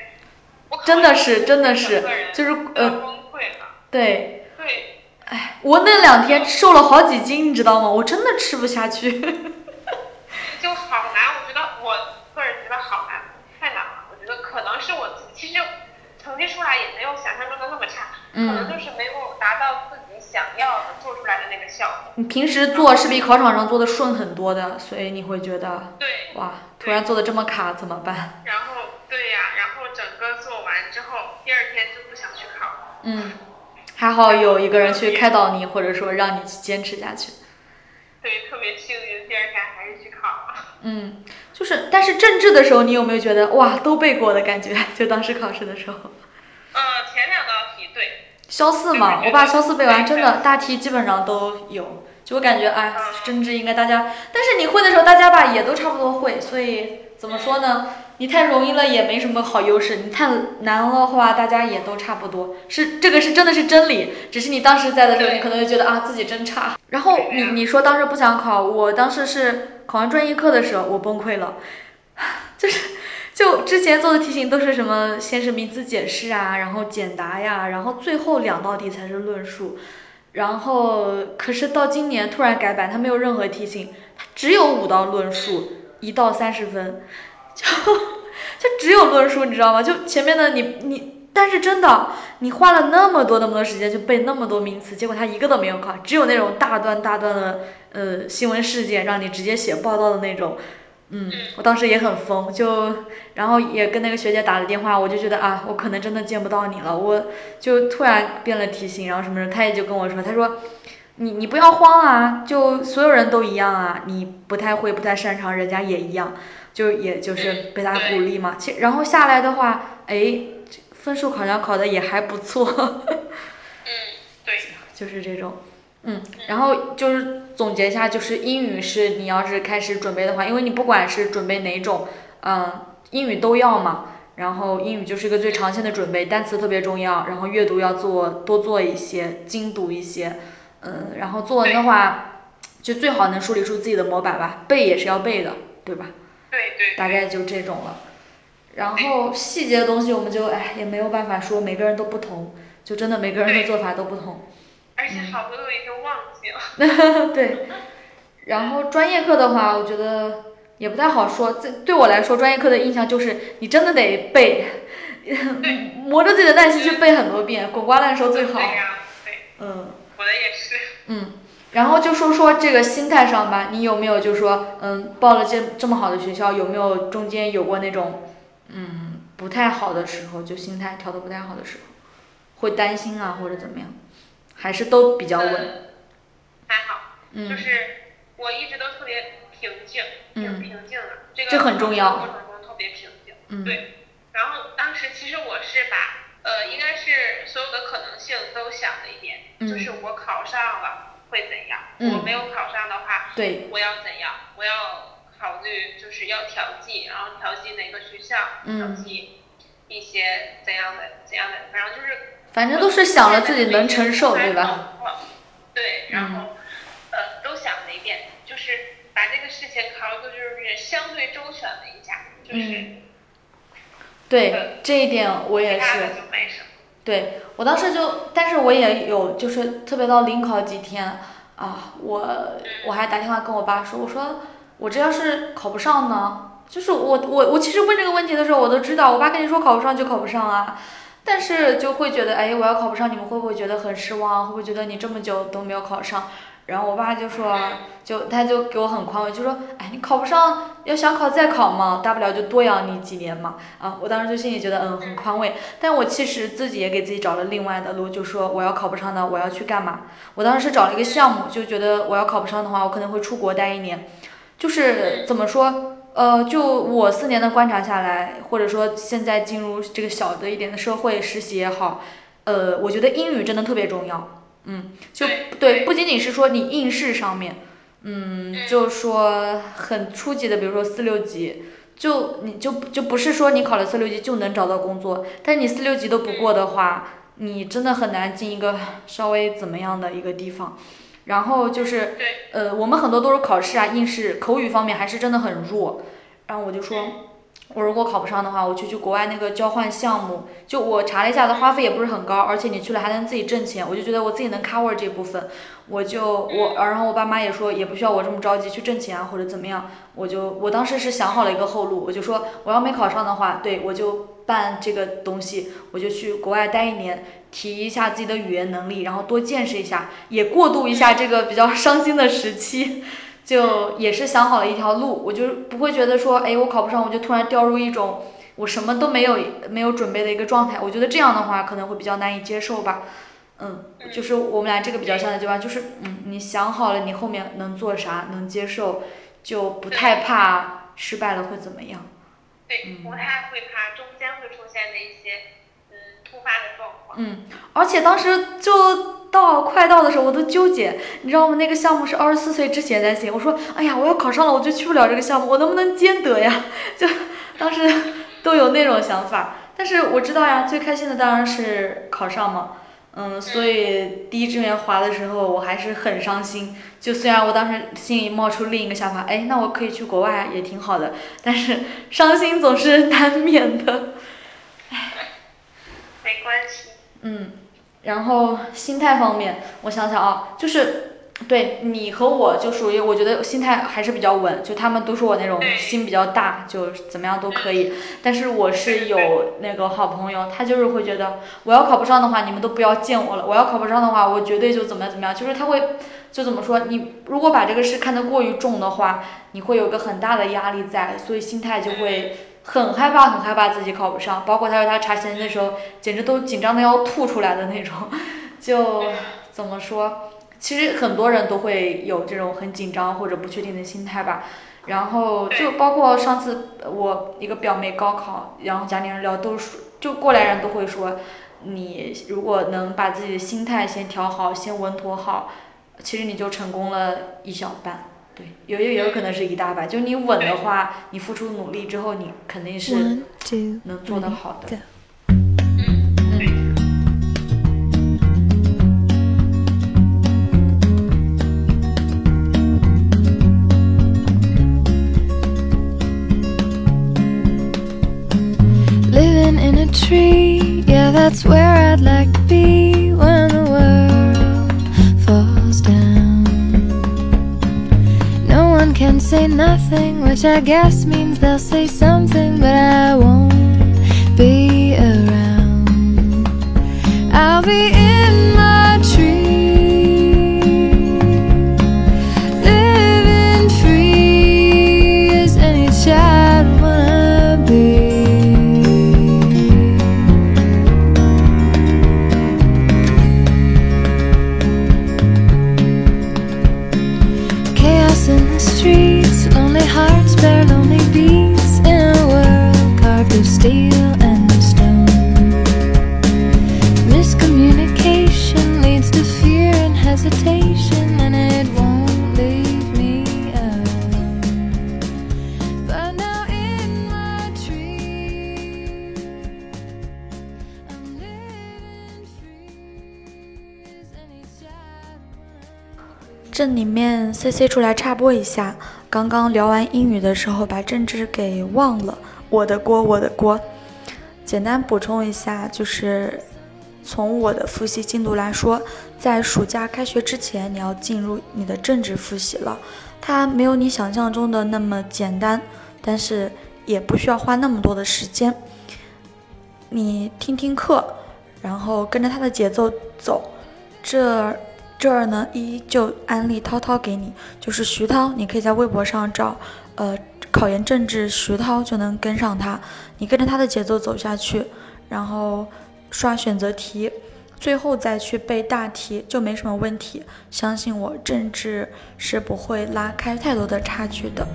真的完是真的是就是呃崩溃了。对，对，哎，我那两天瘦了好几斤，你知道吗？我真的吃不下去。(laughs) 就好难，我觉得我个人觉得好难，太难了。我觉得可能是我自己，其实成绩出来也没有想象中的那么差，可能嗯，就是没有达到自己想要的做出来的那个效果。你平时做是比考场上做的顺很多的，所以你会觉得对，哇，突然做的这么卡怎么办？然后对呀，然后整个做完之后，第二天就不想去考了。嗯，还好有一个人去开导你，或者说让你去坚持下去。对，特别幸运，第二天还是去考了。嗯，就是，但是政治的时候，你有没有觉得哇，都背过的感觉？就当时考试的时候，呃，前两道题对，肖四嘛，我把肖四背完，真的大题基本上都有。就我感觉，哎，政治应该大家，但是你会的时候，大家吧也都差不多会，所以怎么说呢？你太容易了也没什么好优势，你太难了的话，大家也都差不多。是这个是真的是真理，只是你当时在的时候，你可能就觉得啊自己真差。然后你你说当时不想考，我当时是考完专业课的时候，我崩溃了，(laughs) 就是就之前做的题型都是什么，先是名词解释啊，然后简答呀，然后最后两道题才是论述。然后可是到今年突然改版，它没有任何题型，它只有五道论述，一到三十分，就 (laughs) 就只有论述，你知道吗？就前面的你你，但是真的你花了那么多那么多时间去背那么多名词，结果他一个都没有考，只有那种大段大段的呃新闻事件，让你直接写报道的那种。嗯，我当时也很疯，就然后也跟那个学姐打了电话，我就觉得啊，我可能真的见不到你了，我就突然变了体型，然后什么的，她也就跟我说，她说你你不要慌啊，就所有人都一样啊，你不太会不太擅长，人家也一样，就也就是被他鼓励嘛。其然后下来的话，哎，分数好像考的也还不错，嗯，(laughs) 对，就是这种。嗯，然后就是总结一下，就是英语是你要是开始准备的话，因为你不管是准备哪种，嗯，英语都要嘛。然后英语就是一个最长线的准备，单词特别重要，然后阅读要做多做一些，精读一些，嗯，然后作文的话，就最好能梳理出自己的模板吧，背也是要背的，对吧？对对大概就这种了。然后细节的东西我们就哎也没有办法说，每个人都不同，就真的每个人的做法都不同。而且好多都已经忘记了。(laughs) 对，然后专业课的话，我觉得也不太好说。这对我来说，专业课的印象就是你真的得背，磨着自己的耐心去背很多遍，滚瓜烂熟最好对。呀，对，嗯我的也是。嗯，然后就说说这个心态上吧，你有没有就说嗯报了这这么好的学校，有没有中间有过那种嗯不太好的时候，就心态调的不太好的时候，会担心啊或者怎么样，还是都比较稳。嗯还好，嗯就是我一直都特别平静，挺嗯平静的。这个这很重要过程中特别平静。嗯对。然后当时其实我是把呃，应该是所有的可能性都想了一遍，嗯就是我考上了会怎样，嗯我没有考上的话，对，我要怎样？我要考虑就是要调剂，然后调剂哪个学校，嗯调剂一些怎样的怎样的，反正就是反正都是想了自己能承受，对吧？？对，然后、呃都想了一遍，就是把这个事情考虑就是相对周全了一下，就是、嗯对，这一点我也是。其他的就没什么。对我当时就，但是我也有，就是特别到临考几天啊，我我还打电话跟我爸说，我说我这要是考不上呢？就是我我我其实问这个问题的时候，我都知道，我爸跟你说考不上就考不上啊，但是就会觉得，哎，我要考不上，你们会不会觉得很失望？会不会觉得你这么久都没有考上？然后我爸就说，就他就给我很宽慰，就说，哎，你考不上，要想考再考嘛，大不了就多养你几年嘛。啊，我当时就心里觉得，嗯，很宽慰。但我其实自己也给自己找了另外的路，就说我要考不上呢，我要去干嘛？我当时是找了一个项目，就觉得我要考不上的话，我可能会出国待一年。就是怎么说，呃，就我四年的观察下来，或者说现在进入这个小的一点的社会实习也好，呃，我觉得英语真的特别重要。嗯，就对，不仅仅是说你应试上面，嗯，就说很初级的，比如说四六级，就你就就不是说你考了四六级就能找到工作，但是你四六级都不过的话，你真的很难进一个稍微怎么样的一个地方。然后就是，呃，我们很多都是考试啊、应试，口语方面还是真的很弱。然后我就说，我如果考不上的话，我就去国外那个交换项目。就我查了一下，的花费也不是很高，而且你去了还能自己挣钱。我就觉得我自己能 cover 这部分，我就我，然后我爸妈也说也不需要我这么着急去挣钱啊或者怎么样。我就我当时是想好了一个后路，我就说我要没考上的话，对我就办这个东西，我就去国外待一年。提一下自己的语言能力，然后多见识一下，也过渡一下这个比较伤心的时期，就也是想好了一条路，我就不会觉得说，哎，我考不上，我就突然掉入一种我什么都没有没有准备的一个状态。我觉得这样的话可能会比较难以接受吧。嗯，就是我们俩这个比较像的地方，就是嗯，你想好了你后面能做啥，能接受，就不太怕失败了会怎么样。对，不太会怕中间会出现的一些嗯突发的状况。嗯，而且当时就到快到的时候，我都纠结，你知道吗？那个项目是二十四岁之前才行。我说，哎呀，我要考上了，我就去不了这个项目，我能不能兼得呀？(laughs) 就当时都有那种想法。但是我知道呀，最开心的当然是考上嘛。嗯，所以第一志愿划的时候，我还是很伤心。就虽然我当时心里冒出另一个想法，哎，那我可以去国外也挺好的，但是伤心总是难免的。没关系。嗯，然后心态方面，我想想啊，就是对你和我就属于，我觉得心态还是比较稳，就他们都说我那种心比较大，就怎么样都可以。但是我是有那个好朋友，他就是会觉得我要考不上的话，你们都不要见我了；我要考不上的话，我绝对就怎么样怎么样。就是他会就怎么说，你如果把这个事看得过于重的话，你会有个很大的压力在，所以心态就会。很害怕，很害怕自己考不上，包括他说他查询的时候，简直都紧张的要吐出来的那种。就怎么说，其实很多人都会有这种很紧张或者不确定的心态吧。然后就包括上次我一个表妹高考，然后家里人聊都说，就过来人都会说，你如果能把自己的心态先调好，先稳妥好，其实你就成功了一小半。对，有也有可能是一大半。就你稳的话，你付出努力之后，你肯定是能做得好的。Living in a tree, yeah, that's where I'd like to be say nothing, which I guess means they'll say something, but I won't be around. I'll be 这里面 C C 出来插播一下，刚刚聊完英语的时候把政治给忘了，我的锅，我的锅。简单补充一下，就是从我的复习进度来说，在暑假开学之前，你要进入你的政治复习了。它没有你想象中的那么简单，但是也不需要花那么多的时间。你听听课，然后跟着他的节奏走。这这儿呢，依旧安利涛涛给你，就是徐涛，你可以在微博上找，呃，考研政治徐涛就能跟上他。你跟着他的节奏走下去，然后刷选择题，最后再去背大题，就没什么问题。相信我，政治是不会拉开太多的差距的。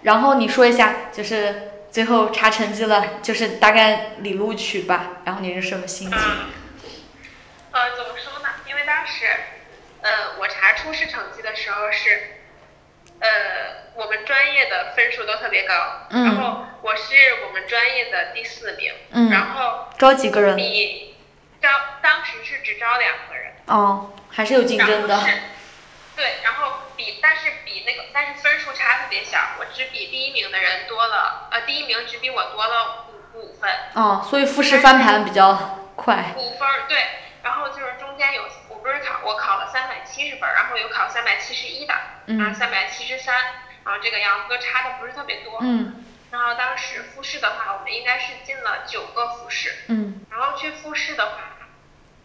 然后你说一下，就是最后查成绩了，就是大概理录取吧。然后你是什么心情？嗯，呃，怎么说呢？因为当时，呃，我查初试成绩的时候是，呃，我们专业的分数都特别高，嗯然后我是我们专业的第四名，嗯然后招几个人？比招当时是只招两个人，哦，还是有竞争的对，然后比但是比那个但是分数差特别小，我只比第一名的人多了，呃，第一名只比我多了五五分，哦，所以复试翻盘比较快。五分儿对，然后就是中间有我不是考我考了三百七十分，然后有考三百七十一的，嗯然后三百七十三，然后这个样子差的不是特别多。嗯然后当时复试的话，我们应该是进了九个复试，嗯然后去复试的话，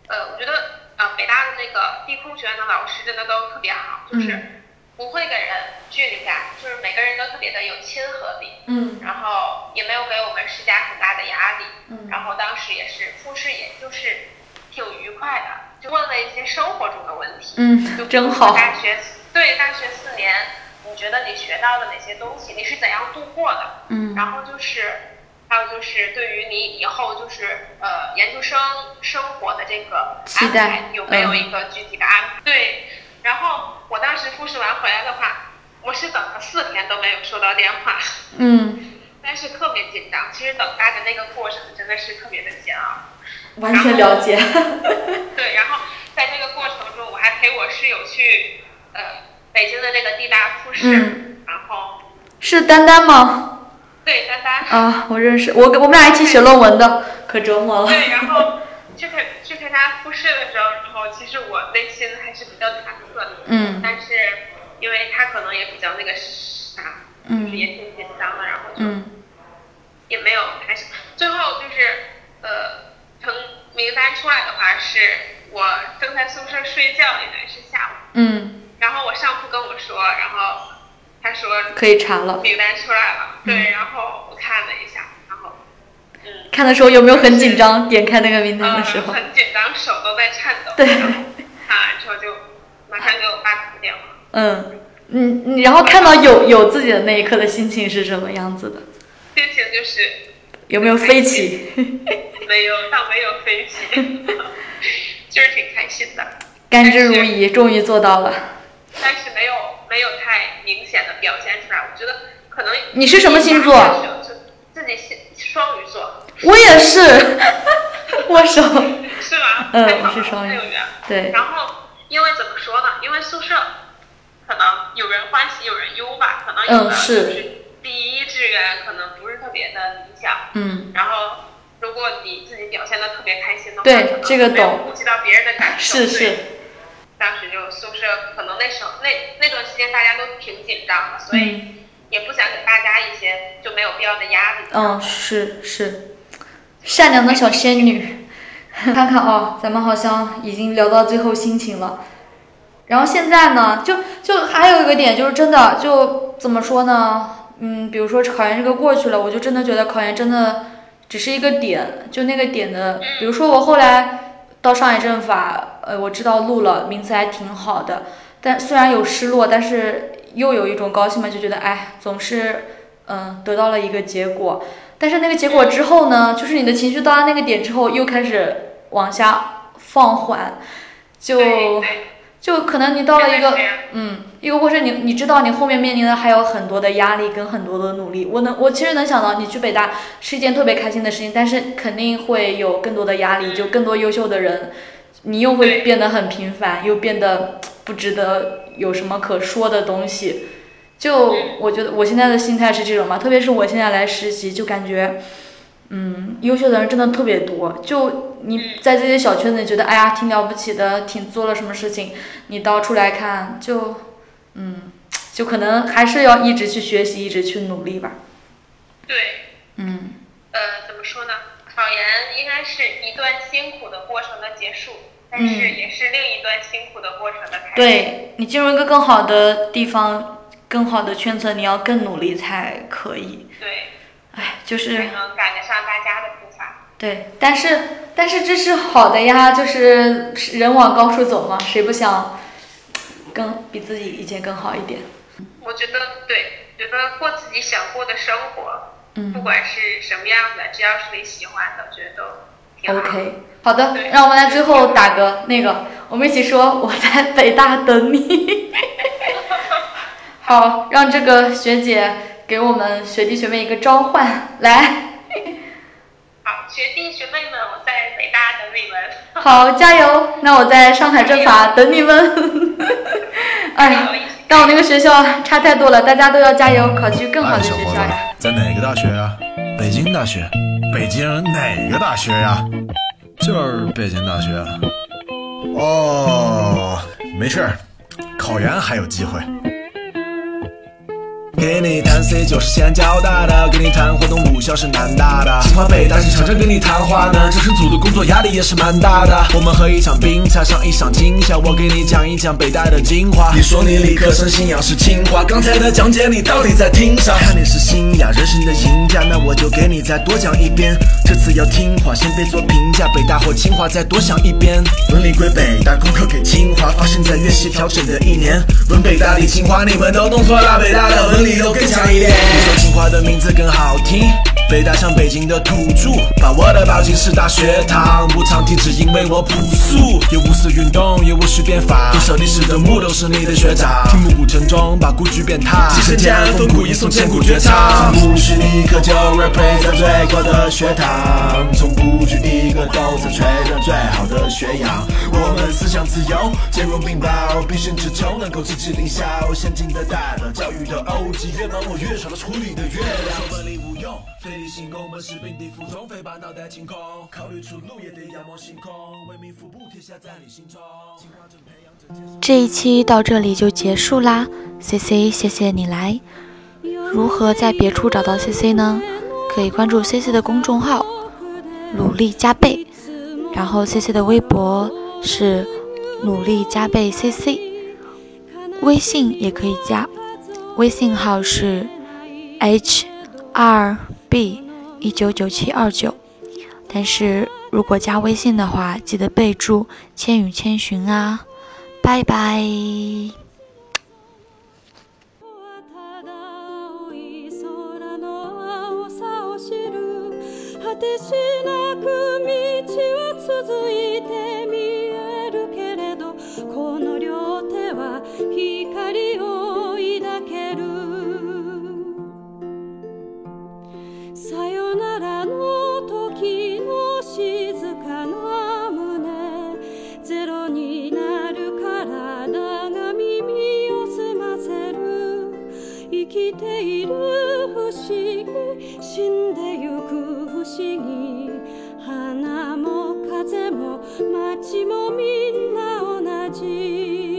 呃，我觉得呃北大的那个地空学院的老师真的都特别好，就是嗯不会给人距离感，就是每个人都特别的有亲和力。嗯然后也没有给我们施加很大的压力，嗯然后当时也是复试，也就是挺愉快的，就问了一些生活中的问题，嗯真好。大学对大学四年，你觉得你学到的哪些东西，你是怎样度过的？嗯然后就是还有就是对于你以后就是呃研究生生活的这个安期待排有没有嗯一个具体的安排？对，然后我当时复试完回来的话，我是等了四天都没有收到电话。(laughs) 嗯，但是特别紧张。其实等待的那个过程真的是特别的煎熬。完全了解。(laughs) 对，然后在这个过程中，我还陪我室友去呃北京的那个地大复试，嗯然后是丹丹吗？对丹丹，啊，我认识，我我们俩一起写论文的，可折磨了。对，然后去陪去陪他复试的时候，然后其实我内心还是比较忐忑的，嗯但是因为他可能也比较那个啥，就是也挺紧张的，然后就。嗯也没有，还是最后就是呃，成名单出来的话是我正在宿舍睡觉，应该是下午，嗯，然后我上铺跟我说，然后他说可以查了。名单出来了，对，然后我看了一下，然后嗯，看的时候有没有很紧张？点开那个名单呃的时候。很紧张，手都在颤抖，对看完之后就马上给我爸打个电话。嗯，你你然后看到有有自己的那一刻的心情是什么样子的？心情就是有没有飞起？(laughs) 没有，倒没有飞起，(laughs) 就是挺开心的。甘之如饴，终于做到了。但是没有没有太明显的表现出来。我觉得可能你是什么星座就自己是双鱼座，我也是，(laughs) 握手。是吗？嗯是双鱼。对，然后因为怎么说呢？因为宿舍可能有人欢喜有人忧吧，可能有的就是第一志愿可能不是特别的理想，嗯，然后。如果你自己表现的特别开心的话，对这个懂顾及到别人的感受，对是是，当时就宿舍可能那时候那那段时间大家都挺紧张的，所以也不想给大家一些就没有必要的压力。嗯，是是，善良的小仙女。(laughs) 看看哦，咱们好像已经聊到最后心情了。然后现在呢，就就还有一个点，就是真的就怎么说呢？嗯，比如说考研这个过去了，我就真的觉得考研真的只是一个点，就那个点的，比如说我后来到上海政法，呃，我知道录了，名次还挺好的，但虽然有失落，但是又有一种高兴嘛，就觉得哎，总是嗯得到了一个结果。但是那个结果之后呢，就是你的情绪到达那个点之后，又开始往下放缓，就就可能你到了一个嗯一个过程，你你知道你后面面临的还有很多的压力跟很多的努力。我能我其实能想到你去北大是一件特别开心的事情，但是肯定会有更多的压力，就更多优秀的人，你又会变得很平凡，又变得不值得有什么可说的东西。就我觉得我现在的心态是这种嘛，特别是我现在来实习，就感觉，嗯，优秀的人真的特别多。就你在这些小圈子里觉得，哎呀，挺了不起的，挺做了什么事情，你到出来看，就，嗯，就可能还是要一直去学习，一直去努力吧。对，嗯，呃，怎么说呢？考研应该是一段辛苦的过程的结束，但是也是另一段辛苦的过程的开始。对你进入一个更好的地方，更好的圈层，你要更努力才可以。对，哎，就是才能赶得上大家的步伐。对，但是但是这是好的呀，就是人往高处走嘛，谁不想更比自己以前更好一点？我觉得对，觉得过自己想过的生活，嗯不管是什么样的，只要是你喜欢的，我觉得都挺好。OK，好的，对让我们来最后打个那个，我们一起说我在北大等你。(laughs) 好，让这个学姐给我们学弟学妹一个召唤，来，好，学弟学妹们，我在北大等你们。好，加油！那我在上海政法等你们。(laughs) 哎呀，但我那个学校差太多了，大家都要加油，考去更好哎，的小伙子学校呀。，在哪个大学啊？北京大学。北京哪个大学呀、就是北京大学。哦，没事儿，考研还有机会。给你谈 C 就是先交大的，跟你谈活动母校是南大的，清华北大是抢着跟你谈话的。招生组的工作压力也是蛮大的，我们喝一场冰茶，上一场惊吓，我给你讲一讲北大的精华。你说你理科生信仰是清华，刚才的讲解你到底在听啥？看你是新雅人生的赢家，那我就给你再多讲一遍。这次要听话，先别做评价，北大或清华再多想一遍。文理归北大，功课给清华，发生在院系调整的一年。文北大理清华，你们都弄错了，北大的文理都更强一点。你说清华的名字更好听，北大像北京的土著，把我的包进师大学堂，不常提只因为我朴素。有五四运动，也无需变法，多少历史的墓都是你的学长。听暮鼓晨钟，把故居变踏，继承建安风骨，吟诵千古绝唱。不是你可就 represent 最高的学堂，从不拘一个都在吹着最好的学养。我们思想自由，兼容并包，必胜只求能够积极领效。先进的代表，教育的 OG，越忙我越少了处理的月亮。说本领无用，非理性功，本是并地服从，非把脑袋清空。考虑出路也得仰望星空，为民服务，天下在你心中。这一期到这里就结束啦，C C，谢谢你来。如何在别处找到 C C 呢？可以关注 C C 的公众号“努力加倍”，然后 C C 的微博是“努力加倍 C C”，微信也可以加，微信号是 H 二 B 一九九七二九。但是如果加微信的话，记得备注“千与千寻”啊。拜拜。ただ青い空の青さを知る果てしなく道は続いて見えるけれどこの両手は 光を抱ける。さよならの時の静かな胸。ゼロになる体が耳を澄ませる。生きている不思議死んでゆく不思議。花も風も街もみんな同じ。